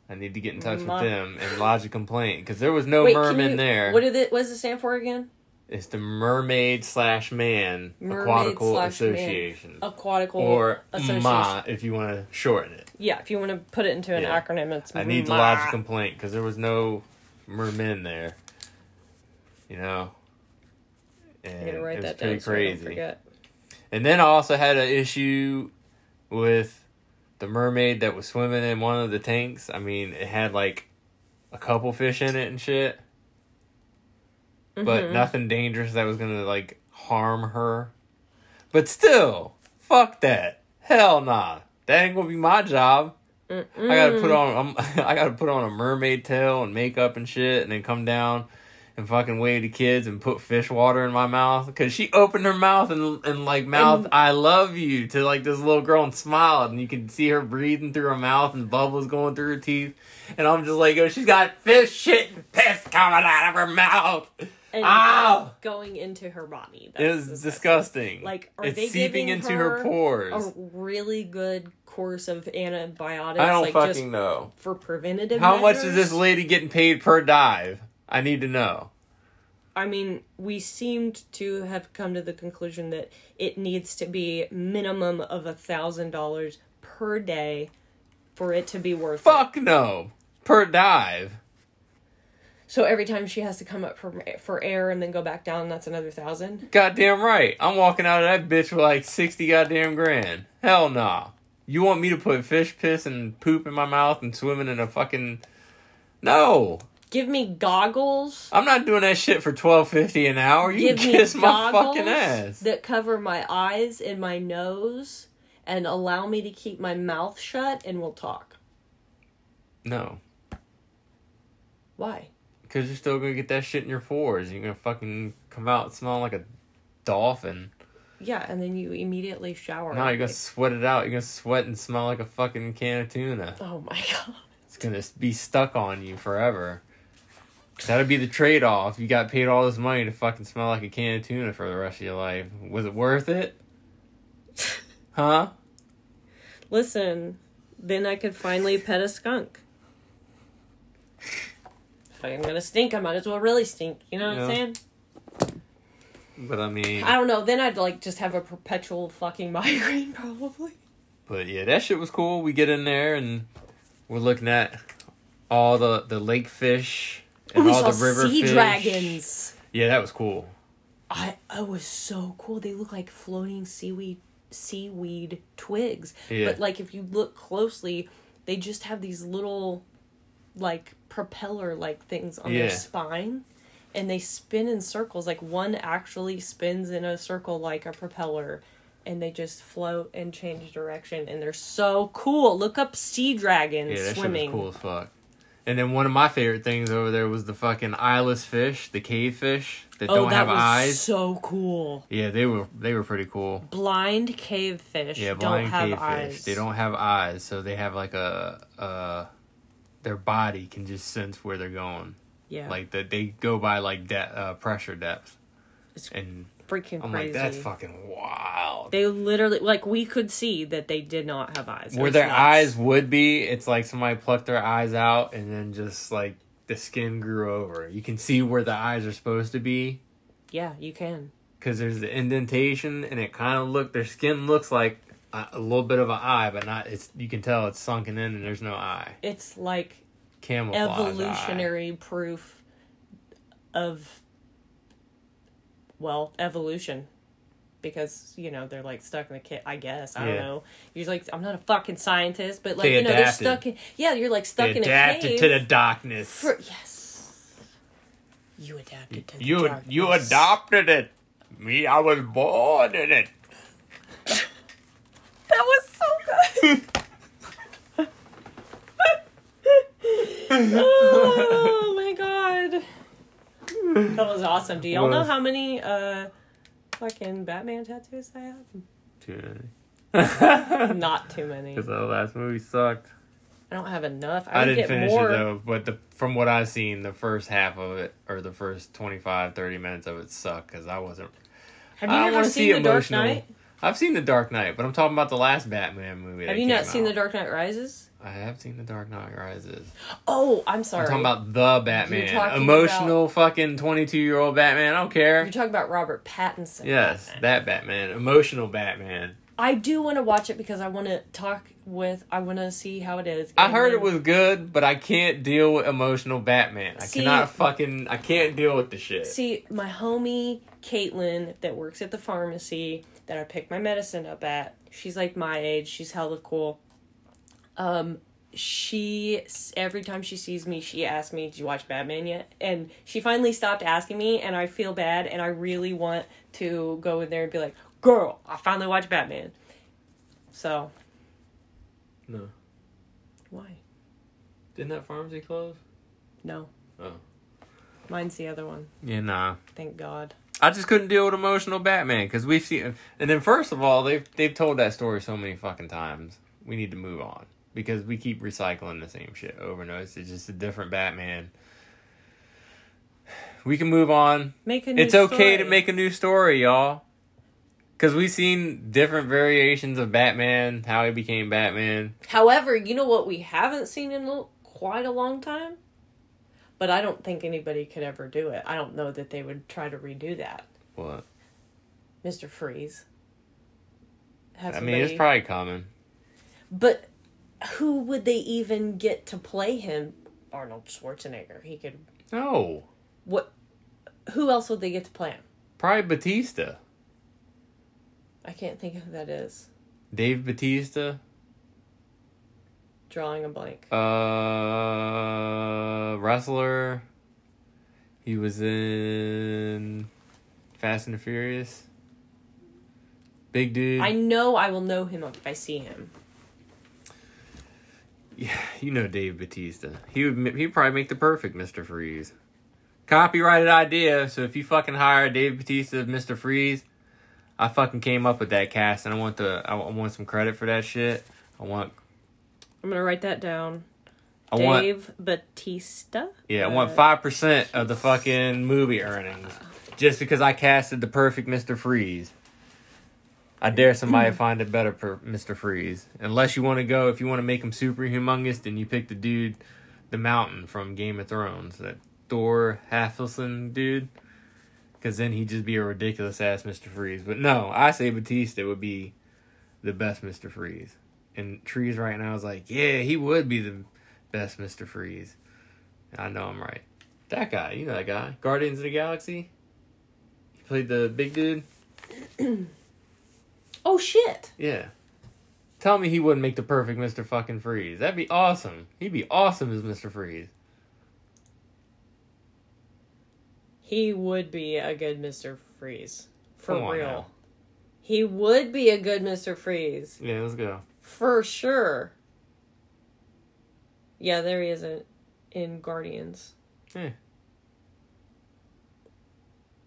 I need to get in touch Ma. with them and lodge a complaint because there was no Wait, merman you- there. What did it? What does it stand for again? it's the mermaid slash man Mermaid aquatical slash man. association, Aquatical or association. Ma if you want to shorten it. Yeah, if you want to put it into an Yeah. acronym, it's MA. I need to lodge a complaint because there was no merman there. You know, and I'm gonna write it was that pretty down so I don't crazy. forget. and then I also had an issue with the mermaid that was swimming in one of the tanks. I mean, it had like a couple fish in it and shit, but Mhm. nothing dangerous that was gonna like harm her. But still, fuck that. Hell nah. That ain't gonna be my job. I gotta put on I'm, *laughs* I gotta put on a mermaid tail and makeup and shit, and then come down and fucking wave to kids and put fish water in my mouth. Cause she opened her mouth and and like mouth And- I love you to like this little girl and smiled, and you can see her breathing through her mouth and bubbles going through her teeth. And I'm just like, oh, she's got fish shit and piss coming out of her mouth. And Ow! going into her body. It was disgusting. Like, are it's they seeping into her, her pores. A really good course of antibiotics. I don't like fucking just know. for preventative. How much is this lady getting paid per dive? I need to know. I mean, we seemed to have come to the conclusion that it needs to be minimum of a thousand dollars per day for it to be worth it. Fuck no. Per dive. So every time she has to come up for for air and then go back down, that's another thousand. Goddamn right. I'm walking out of that bitch with like 60 goddamn grand. Hell nah. You want me to put fish piss and poop in my mouth and swimming in a fucking. No. Give me goggles. I'm not doing that shit for twelve fifty an hour. You Give kiss my fucking ass. that cover my eyes and my nose and allow me to keep my mouth shut, and we'll talk. No. Why? Because you're still gonna get that shit in your pores. You're gonna fucking come out smelling like a dolphin. Yeah, and then you immediately shower. No, you're gonna sweat it out. You're gonna sweat and smell like a fucking can of tuna. oh my *laughs* god. It's gonna be stuck on you forever. That'd be the trade off. You got paid all this money to fucking smell like a can of tuna for the rest of your life. Was it worth it? *laughs* Huh? Listen, then I could finally pet a skunk. If I'm gonna stink, I might as well really stink. You know what I'm saying? But I mean, I don't know. Then I'd like just have a perpetual fucking *laughs* migraine, probably. but yeah, that shit was cool. We get in there and we're looking at all the the lake fish and we all saw the river sea fish. dragons. Yeah, that was cool. I I was so cool. They look like floating seaweed seaweed twigs. Yeah. But like if you look closely, they just have these little like propeller like things on their spine and they spin in circles. Like one actually spins in a circle like a propeller and they just float and change direction and they're so cool. Look up sea dragons Yeah, that swimming. cool as fuck. And then one of my favorite things over there was the fucking eyeless fish, the cave fish that Oh, don't that have eyes. so cool. Yeah, they were they were pretty cool. Blind cave fish Yeah, don't blind have cave eyes. fish. They don't have eyes, so they have like a uh their body can just sense where they're going. Yeah, Like that they go by like de- uh, pressure depth. It's And freaking I'm crazy. like that's fucking wild. They literally like we could see that they did not have eyes. Where their nuts. eyes would be, it's like somebody plucked their eyes out and then just like the skin grew over. You can see where the eyes are supposed to be Yeah, you can. because there's the indentation and it kind of look their skin looks like a, a little bit of an eye, but not. It's you can tell it's sunken in and there's no eye. It's like Camouflage. eye. evolutionary proof of well, evolution. Because, you know, they're like stuck in a kit I guess. I don't know. You're like I'm not a fucking scientist, but like They you know, adapted. they're stuck in Yeah, you're like stuck They in a adapted cave. to the darkness. for, yes. You adapted to the you darkness. you adopted it. Me, I was born in it. *laughs* That was so good. *laughs* *laughs* oh my god. That was awesome. Do y'all know how many uh fucking Batman tattoos I have? Too many. *laughs* *laughs* Not too many. Because the last movie sucked. I don't have enough. I, I, didn't get finish more. it though, but the from what I've seen, the first half of it or the first 25, 30 minutes of it sucked because I wasn't. Have you I don't wanna seen see The Dark Knight? I've seen The Dark Knight, but I'm talking about the last Batman movie. Have you not seen out. The Dark Knight Rises? I have seen The Dark Knight Rises. Oh, I'm sorry. I'm talking about the Batman, talking emotional fucking 22 year old Batman. I don't care. You're talking about Robert Pattinson. Yes, Batman. that Batman, emotional Batman. I do want to watch it because I want to talk with. I want to see how it is. I heard then- it was good, but I can't deal with emotional Batman. I See- cannot fucking. I can't deal with the shit. See, my homie Caitlin that works at the pharmacy that I pick my medicine up at, she's like my age. She's hella cool. Um, she every time she sees me, she asks me, "Did you watch Batman yet?" And she finally stopped asking me, and I feel bad, and I really want to go in there and be like, "Girl, I finally watched Batman." So No, why? didn't that pharmacy close? No. Oh. Mine's the other one. Yeah, nah. Thank God. I just couldn't deal with emotional Batman because we've seen. And then first of all, they've they've told that story so many fucking times. We need to move on because we keep recycling the same shit over and over. It's just a different Batman. We can move on. Make a new It's okay to make a new story, y'all. Because we've seen different variations of Batman, how he became Batman. However, you know what we haven't seen in quite a long time? But I don't think anybody could ever do it. I don't know that they would try to redo that. What? Mr. Freeze. Have I mean, it's probably common. But who would they even get to play him? Arnold Schwarzenegger. He could. No. What? Who else would they get to play him? Probably Batista. I can't think of who that is. Dave Batista. Drawing a blank. Uh, wrestler. He was in Fast and the Furious. Big dude. I know I will know him if I see him. Yeah, you know Dave Batista. He would he'd probably make the perfect Mister Freeze. Copyrighted idea. So if you fucking hire Dave Batista as Mister Freeze, I fucking came up with that cast, and I want the I want some credit for that shit. I want I'm gonna write that down. I want Dave Batista. yeah I want Uh, five percent of the fucking movie earnings just because I casted the perfect Mister Freeze. I dare somebody to find a better per- Mr. Freeze. Unless you want to go, if you want to make him super humongous, then you pick the dude, the mountain from Game of Thrones, that Thor Halflison dude. Because then he'd just be a ridiculous ass Mr. Freeze. But no, I say Batista would be the best Mr. Freeze. And Trees right now is like, yeah, he would be the best Mr. Freeze. I know I'm right. That guy, you know that guy. Guardians of the Galaxy. He played the big dude. *clears throat* Oh shit! Yeah. Tell me he wouldn't make the perfect Mr. fucking Freeze. That'd be awesome. He'd be awesome as Mr. Freeze. He would be a good Mister Freeze for Come real. now. He would be a good Mister Freeze Yeah, let's go. for sure. Yeah, there he is in, in Guardians. Yeah.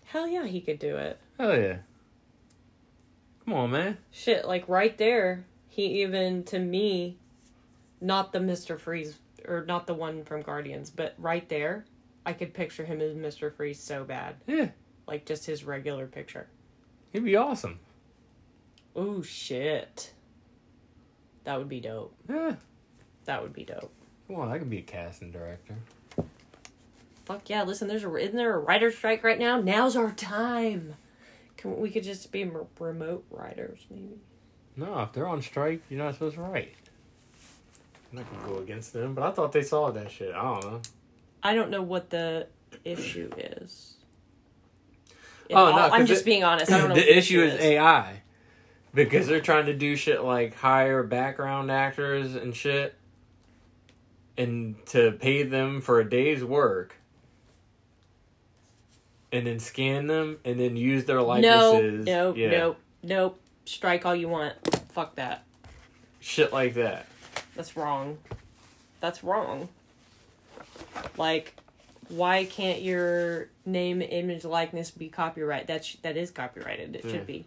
Hell yeah, he could do it. Hell yeah. Come on, man. Shit, like right there, he even to me, not the Mister Freeze or not the one from Guardians, but right there, I could picture him as Mister Freeze so bad, Yeah. like just his regular picture. He'd be awesome. Oh shit, that would be dope. Yeah. That would be dope. Come on, I could be a casting director. Fuck yeah! Listen, there's a isn't there a writer strike right now? Now's our time. Can we could just be m- remote writers maybe? No, if they're on strike, you're not supposed to write. I'm not gonna go against them, but I thought they saw that shit. I don't know. I don't know what the issue is. Oh, no, I'm just it- being honest. I don't *clears throat* know. what the issue is AI. Because they're trying to do shit like hire background actors and shit and to pay them for a day's work and then scan them and then use their No, likenesses. no, Yeah. nope, nope. Strike all you want. Fuck that. Shit like that. That's wrong. That's wrong. Like, why can't your name, image, likeness be copyright? That sh- that is copyrighted. It Yeah. should be.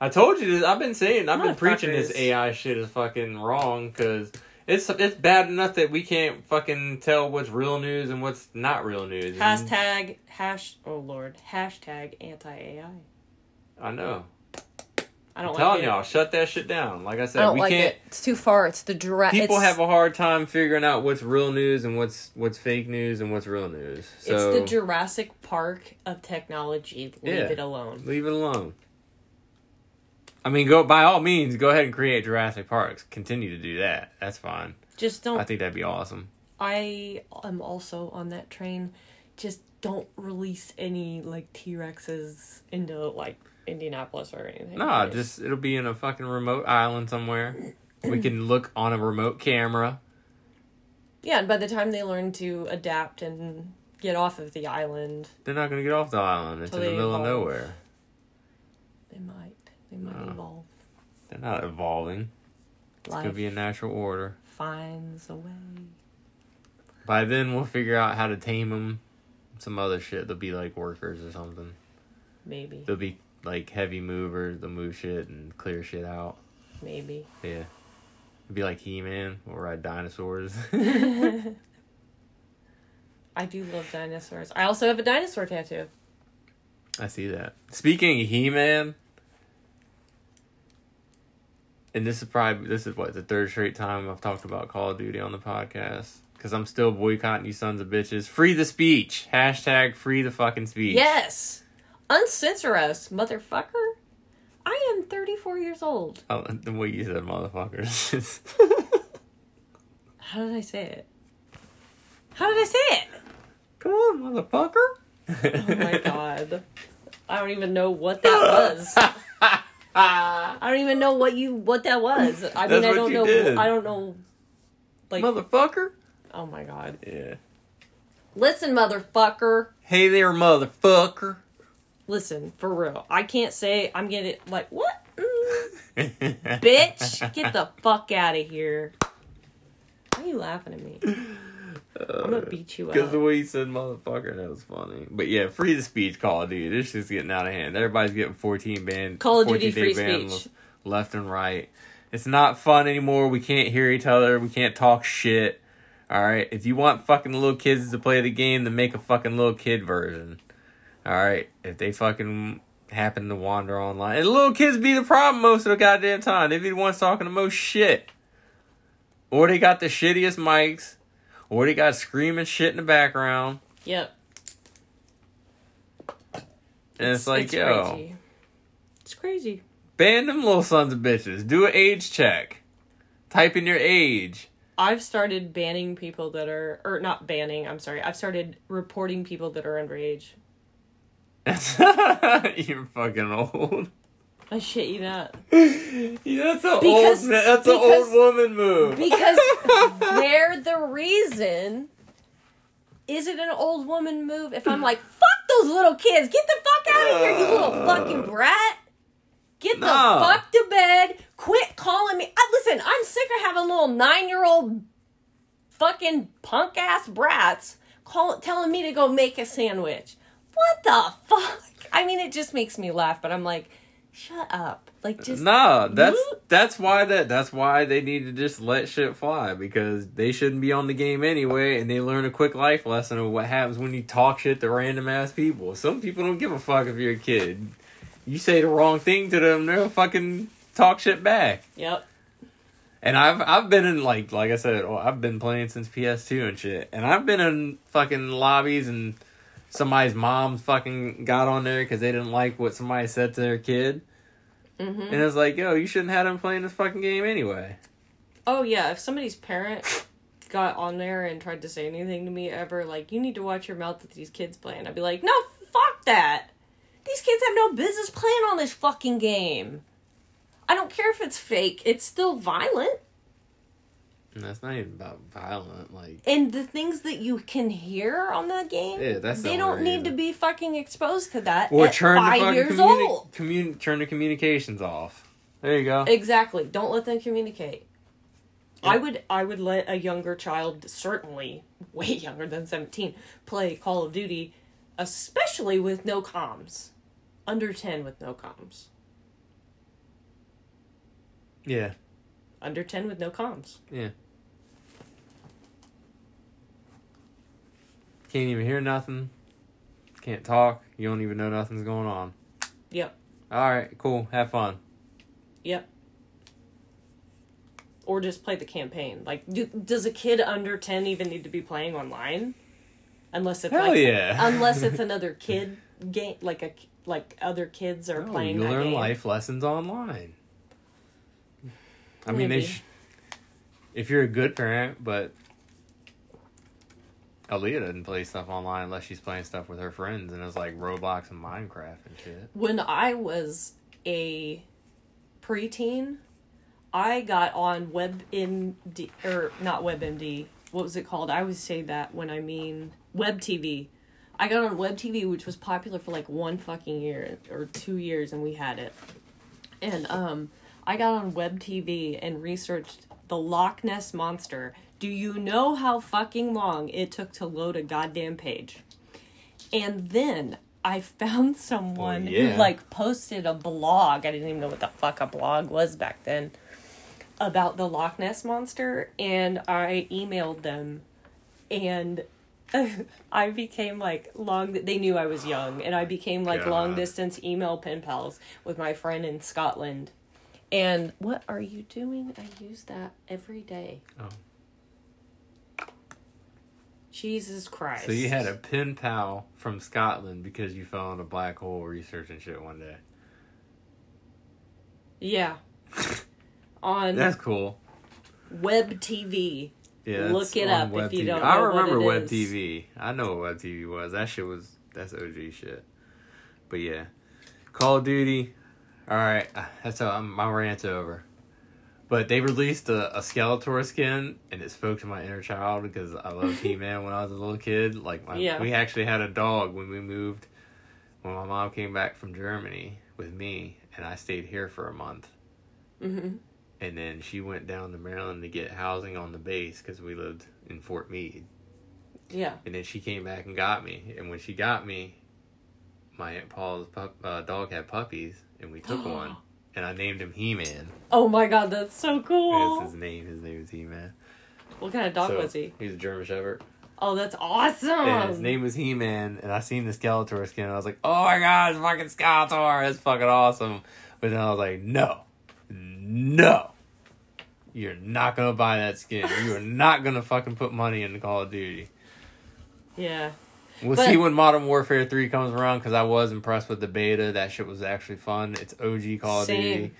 I told you this. I've been saying. I've been preaching this AI shit is fucking wrong because it's it's bad enough that we can't fucking tell what's real news and what's not real news. Hashtag hash. Oh lord. Hashtag anti AI. I know. I don't I'm like telling it. y'all, shut that shit down. Like I I said, don't we like can't. it. It's too far. It's the direct. People it's, have a hard time figuring out what's real news and what's what's fake news and what's real news. So It's the Jurassic Park of technology. Leave Yeah. it alone. leave it alone. I mean, go by all means, go ahead and create Jurassic Parks. Continue to do that. That's fine. Just don't. I think that'd be awesome. I am also on that train. Just don't release any like T Rexes into like Indianapolis or anything. Nah, just it'll be in a fucking remote island somewhere. We can *clears throat* look on a remote camera. yeah. And by the time they learn to adapt and get off of the island, They're not gonna get off the island. It's in the middle of nowhere. They might No. evolve. They're not evolving. It's Life gonna be a natural order. finds a way. By then, we'll figure out how to tame them. Some other shit. They'll be like workers or something. Maybe, They'll be like heavy movers. They'll move shit and clear shit out. maybe. Yeah. It'd be like He Man. We'll ride dinosaurs. *laughs* I do love dinosaurs. I also have a dinosaur tattoo. I see that. Speaking of He Man, and this is probably this is what the third straight time I've talked about Call of Duty on the podcast because I'm still boycotting you sons of bitches. Free the speech. Hashtag free the fucking speech. Yes, uncensor us, motherfucker. I am 34 years old. Oh, *laughs* the way you said motherfuckers. *laughs* How did I say it? How did I say it? Come on, motherfucker. Oh my *laughs* god. I don't even know what that was. I don't even know what you what that was. I mean That's I what don't you know did. I don't know like motherfucker. oh my god. Yeah. Listen, motherfucker. Hey there, motherfucker. Listen, for real. I can't say I'm getting like what? Mm, *laughs* bitch, get the fuck out of here. Why are you laughing at me? I'm gonna beat you up. Because the way you said motherfucker, that was funny. But yeah, free the speech, Call of Duty. This shit's getting out of hand. Everybody's getting 14 banned. Call of Duty free ban speech. Left and right. It's not fun anymore. We can't hear each other. We can't talk shit. Alright? If you want fucking little kids to play the game, then make a fucking little kid version. Alright? If they fucking happen to wander online. And little kids be the problem most of the goddamn time. They be the ones talking the most shit. Or they got the shittiest mics. They got screaming shit in the background. Yep. And it's, like, yo, crazy. It's crazy. ban them little sons of bitches. Do an age check. Type in your age. I've started banning people that are, or not banning. I'm sorry. I've started reporting people that are underage. *laughs* You're fucking old. I shit you not. *laughs* Yeah, that's an old. That's an old woman move. Because *laughs* they're the reason. Is it an old woman move if I'm like, fuck those little kids, get the fuck out of here, you little uh. fucking brat. Get the No. fuck to bed. Quit calling me. I, listen, I'm sick of having little nine year old fucking punk ass brats call, telling me to go make a sandwich. What the fuck? I mean, it just makes me laugh, but I'm like, shut up. Like, just. No, that's Who- that's why that that's why they need to just let shit fly because they shouldn't be on the game anyway, and they learn a quick life lesson of what happens when you talk shit to random ass people. Some people don't give a fuck if you're a kid. You say the wrong thing to them, they'll fucking talk shit back. Yep. And I've I've been in like like I said, oh, I've been playing since PS2 and shit. And I've been in fucking lobbies and somebody's mom fucking got on there because they didn't like what somebody said to their kid. hmm And it's like, yo, you shouldn't have them playing this fucking game anyway. Oh yeah, if somebody's parent got on there and tried to say anything to me ever, like you need to watch your mouth with these kids playing, I'd be like, no, fuck that. These kids have no business playing on this fucking game. I don't care if it's fake; it's still violent. And that's not even about violent. Like, And the things that you can hear on the game, Yeah, that's they the don't need reason. to be fucking exposed to that or turn the five fucking years communi- old. commun- turn the communications off. There you go. Exactly. Don't let them communicate. I would I would let a younger child, certainly way *laughs* younger than 17, play Call of Duty, especially with no comms. Under 10 with no comms. yeah. Under 10 with no comms. Yeah. Can't even hear nothing. Can't talk. You don't even know nothing's going on. Yep. All right, cool. Have fun. Yep. Or just play the campaign. Like, do, does a kid under 10 even need to be playing online? Unless it's Hell like, yeah. unless it's *laughs* another kid game, like a like other kids are No, playing you learn game. life lessons online. I mean, they sh- if you're a good parent, but Aaliyah doesn't play stuff online unless she's playing stuff with her friends, and it's like Roblox and Minecraft and shit. When I was a preteen, I got on WebMD or not WebMD. What was it called? I always say that when I mean Web TV. I got on Web TV, which was popular for like one fucking year or two years, and we had it. And um, I got on Web TV and researched the Loch Ness monster. Do you know how fucking long it took to load a goddamn page? And then I found *laughs* someone Well, yeah. who like posted a blog. I didn't even know what the fuck a blog was back then about the Loch Ness monster and I emailed them and *laughs* I became like long they knew I was young and I became like God. long distance email pen pals with my friend in Scotland. And what are you doing? I use that every day. Oh. Jesus Christ. So you had a pen pal from Scotland because you fell in a black hole researching shit one day. Yeah. *laughs* On That's cool. Web TV. Yeah, Look it up if Web you TV. don't I remember Web is. TV. I know what Web TV was. That shit was that's OG shit. But yeah, Call of Duty. All right, that's how I'm, my rant's over. But they released a, a Skeletor skin, and it spoke to my inner child because I loved *laughs* He Man when I was a little kid. Like my, Yeah. we actually had a dog when we moved. When my mom came back from Germany with me, and I stayed here for a month hmm and then she went down to Maryland to get housing on the base because we lived in Fort Meade. Yeah. And then she came back and got me. And when she got me, my aunt Paul's pup, uh, dog had puppies, and we took *gasps* one, and I named him He Man. Oh my god, that's so cool. That's his name. His name is He Man. What kind of dog So, was he? He's a German Shepherd. Oh, that's awesome. And his name was He Man, and I seen the Skeletor skin, and I was like, "Oh my god, it's fucking Skeletor! It's fucking awesome!" But then I was like, "No, no, you're not gonna buy that skin. You are not gonna fucking put money into Call of Duty." Yeah. We'll But- see when Modern Warfare Three comes around because I was impressed with the beta. That shit was actually fun. It's OG Call of. Duty.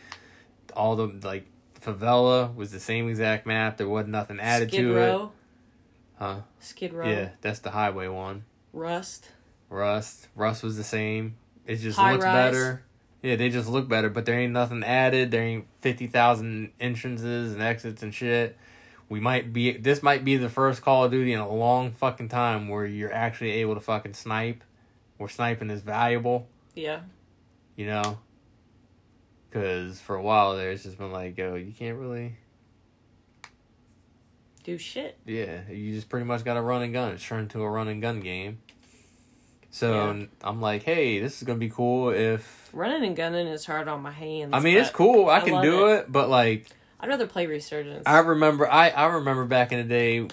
All the like favela was the same exact map. There wasn't nothing added to it. Skid to Row. it. Huh? Skid Row. Yeah, that's the highway one. Rust. Rust. Rust was the same. It just High looks Rise. better. Yeah, they just look better, but there ain't nothing added. There ain't fifty thousand entrances and exits and shit. We might be this might be the first Call of Duty in a long fucking time where you're actually able to fucking snipe. Where sniping is valuable, Yeah. you know. Because for a while there, it's just been like, yo, you can't really. Do shit. Yeah, you just pretty much got a run and gun. It's turned into a run and gun game. So Yeah. I'm like, hey, this is gonna be cool if Running and gunning is hard on my hands. I mean, it's cool. I I can do it. it. but like I'd rather play Resurgence. I remember, I I remember back in the day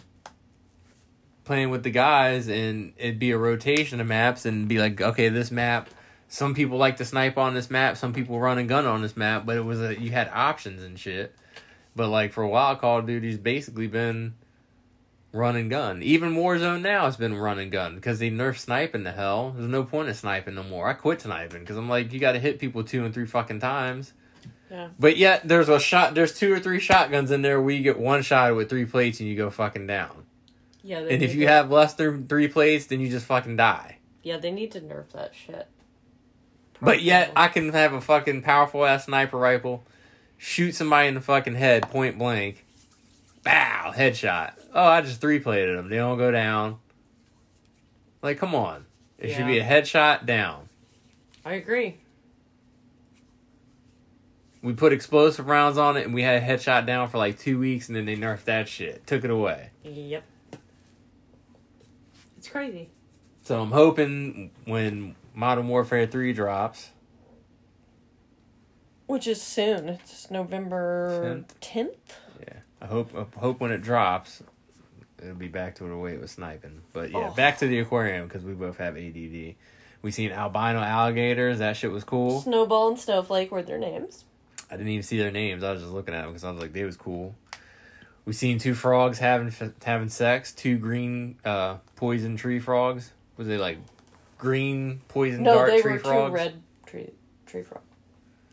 playing with the guys, and it'd be a rotation of maps, and be like, okay, this map. Some people like to snipe on this map. Some people run and gun on this map. But it was a you had options and shit. But like for a while, Call of Duty's basically been run and gun. Even Warzone now has been run and gun because they nerf sniping to hell. There's no point in sniping no more. I quit sniping because I'm like, you got to hit people two and three fucking times. Yeah. But yet there's a shot. There's two or three shotguns in there where you get one shot with three plates and you go fucking down. yeah. And if you to- have less than three plates, then you just fucking die. yeah, they need to nerf that shit. But yet I can have a fucking powerful ass sniper rifle, shoot somebody in the fucking head point blank, bow headshot. Oh, I just three plated them. They don't go down. Like, come on. It should be a headshot down. I agree. We put explosive rounds on it, and we had a headshot down for like two weeks, and then they nerfed that shit, took it away. Yep. It's crazy. So I'm hoping when Modern Warfare Three drops, Which is soon. It's November 10th. yeah, I hope I hope when it drops, it'll be back to the way it was sniping. But yeah, Oh. back to the aquarium because we both have ADD. We seen albino alligators. That shit was cool. Snowball and Snowflake were their names. I didn't even see their names. I was just looking at them because I was like, they was cool. We seen two frogs having having sex. Two green uh, poison tree frogs. Was they like green poison No, dart they tree were frogs? two red tree tree frog.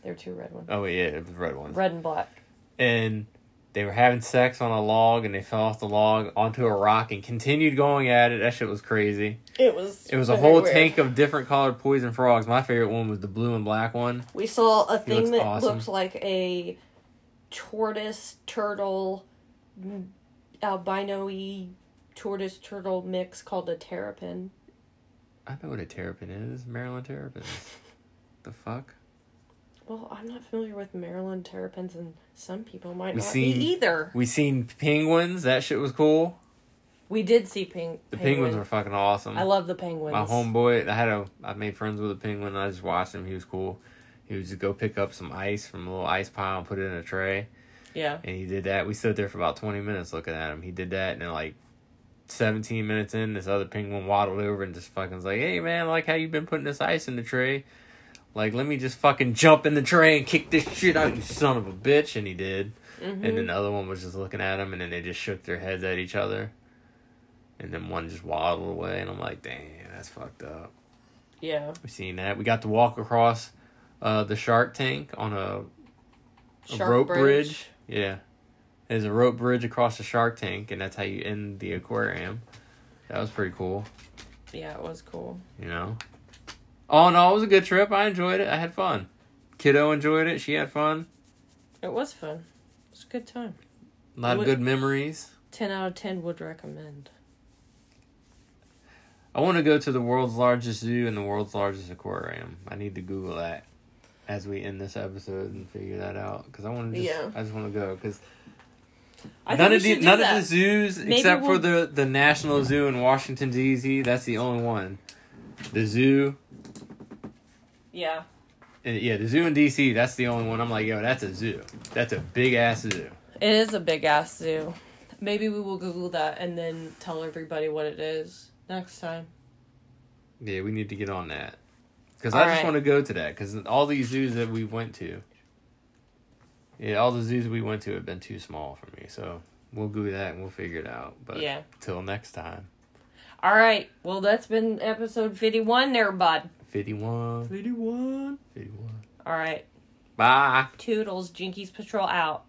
They were two red ones. Oh yeah, it was red ones. Red and black. And they were having sex on a log, and they fell off the log onto a rock and continued going at it. That shit was crazy. It was. It was a whole weird. tank of different colored poison frogs. My favorite one was the blue and black one. We saw a thing looks that awesome. looked like a tortoise turtle albino-y tortoise turtle mix called a terrapin. I know what a terrapin is. Maryland terrapins. *laughs* the fuck? Well, I'm not familiar with Maryland terrapins, and some people might We not seen- be either. We seen penguins. That shit was cool. We did see ping- The penguin. penguins were fucking awesome. I love the penguins. My homeboy, I had a, I made friends with a penguin. I just watched him. He was cool. He was just go pick up some ice from a little ice pile and put it in a tray. Yeah. And he did that. We stood there for about twenty minutes looking at him. He did that, and then like seventeen minutes in, this other penguin waddled over and just fucking was like, "Hey man, I like how you've been putting this ice in the tray. Like, let me just fucking jump in the tray and kick this shit out, you son of a bitch." And he did. hmm And then the other one was just looking at him, and then they just shook their heads at each other. And then one just waddled away, and I'm like, damn, that's fucked up. yeah. We've seen that. We got to walk across uh, the shark tank on a, a rope bridge. Yeah, there's a rope bridge across the shark tank, and that's how you end the aquarium. That was pretty cool. Yeah, it was cool. You know. All in all, it was a good trip. I enjoyed it. I had fun. Kiddo enjoyed it. She had fun. It was fun. It was a good time. A lot of good memories. 10 out of 10 would recommend. I want to go to the world's largest zoo and the world's largest aquarium. I need to Google that as we end this episode and figure that out because I want to just Yeah. I just want to go because none of the none that. of the zoos Maybe except for we'll- the the National Zoo in Washington D.C. That's the only one. The zoo, Yeah. and yeah, the zoo in D.C. That's the only one. I'm like, yo, that's a zoo. That's a big ass zoo. It is a big ass zoo. Maybe we will Google that and then tell everybody what it is next time. Yeah, we need to get on that because I All just right. want to go to that because all these zoos that we went to, yeah, all the zoos we went to have been too small for me. So we'll Google that and we'll figure it out. But yeah. till next time, All right. Well, that's been episode 51 there, bud. 51, 51, 51. All right. Bye. Toodles, Jinkies Patrol out.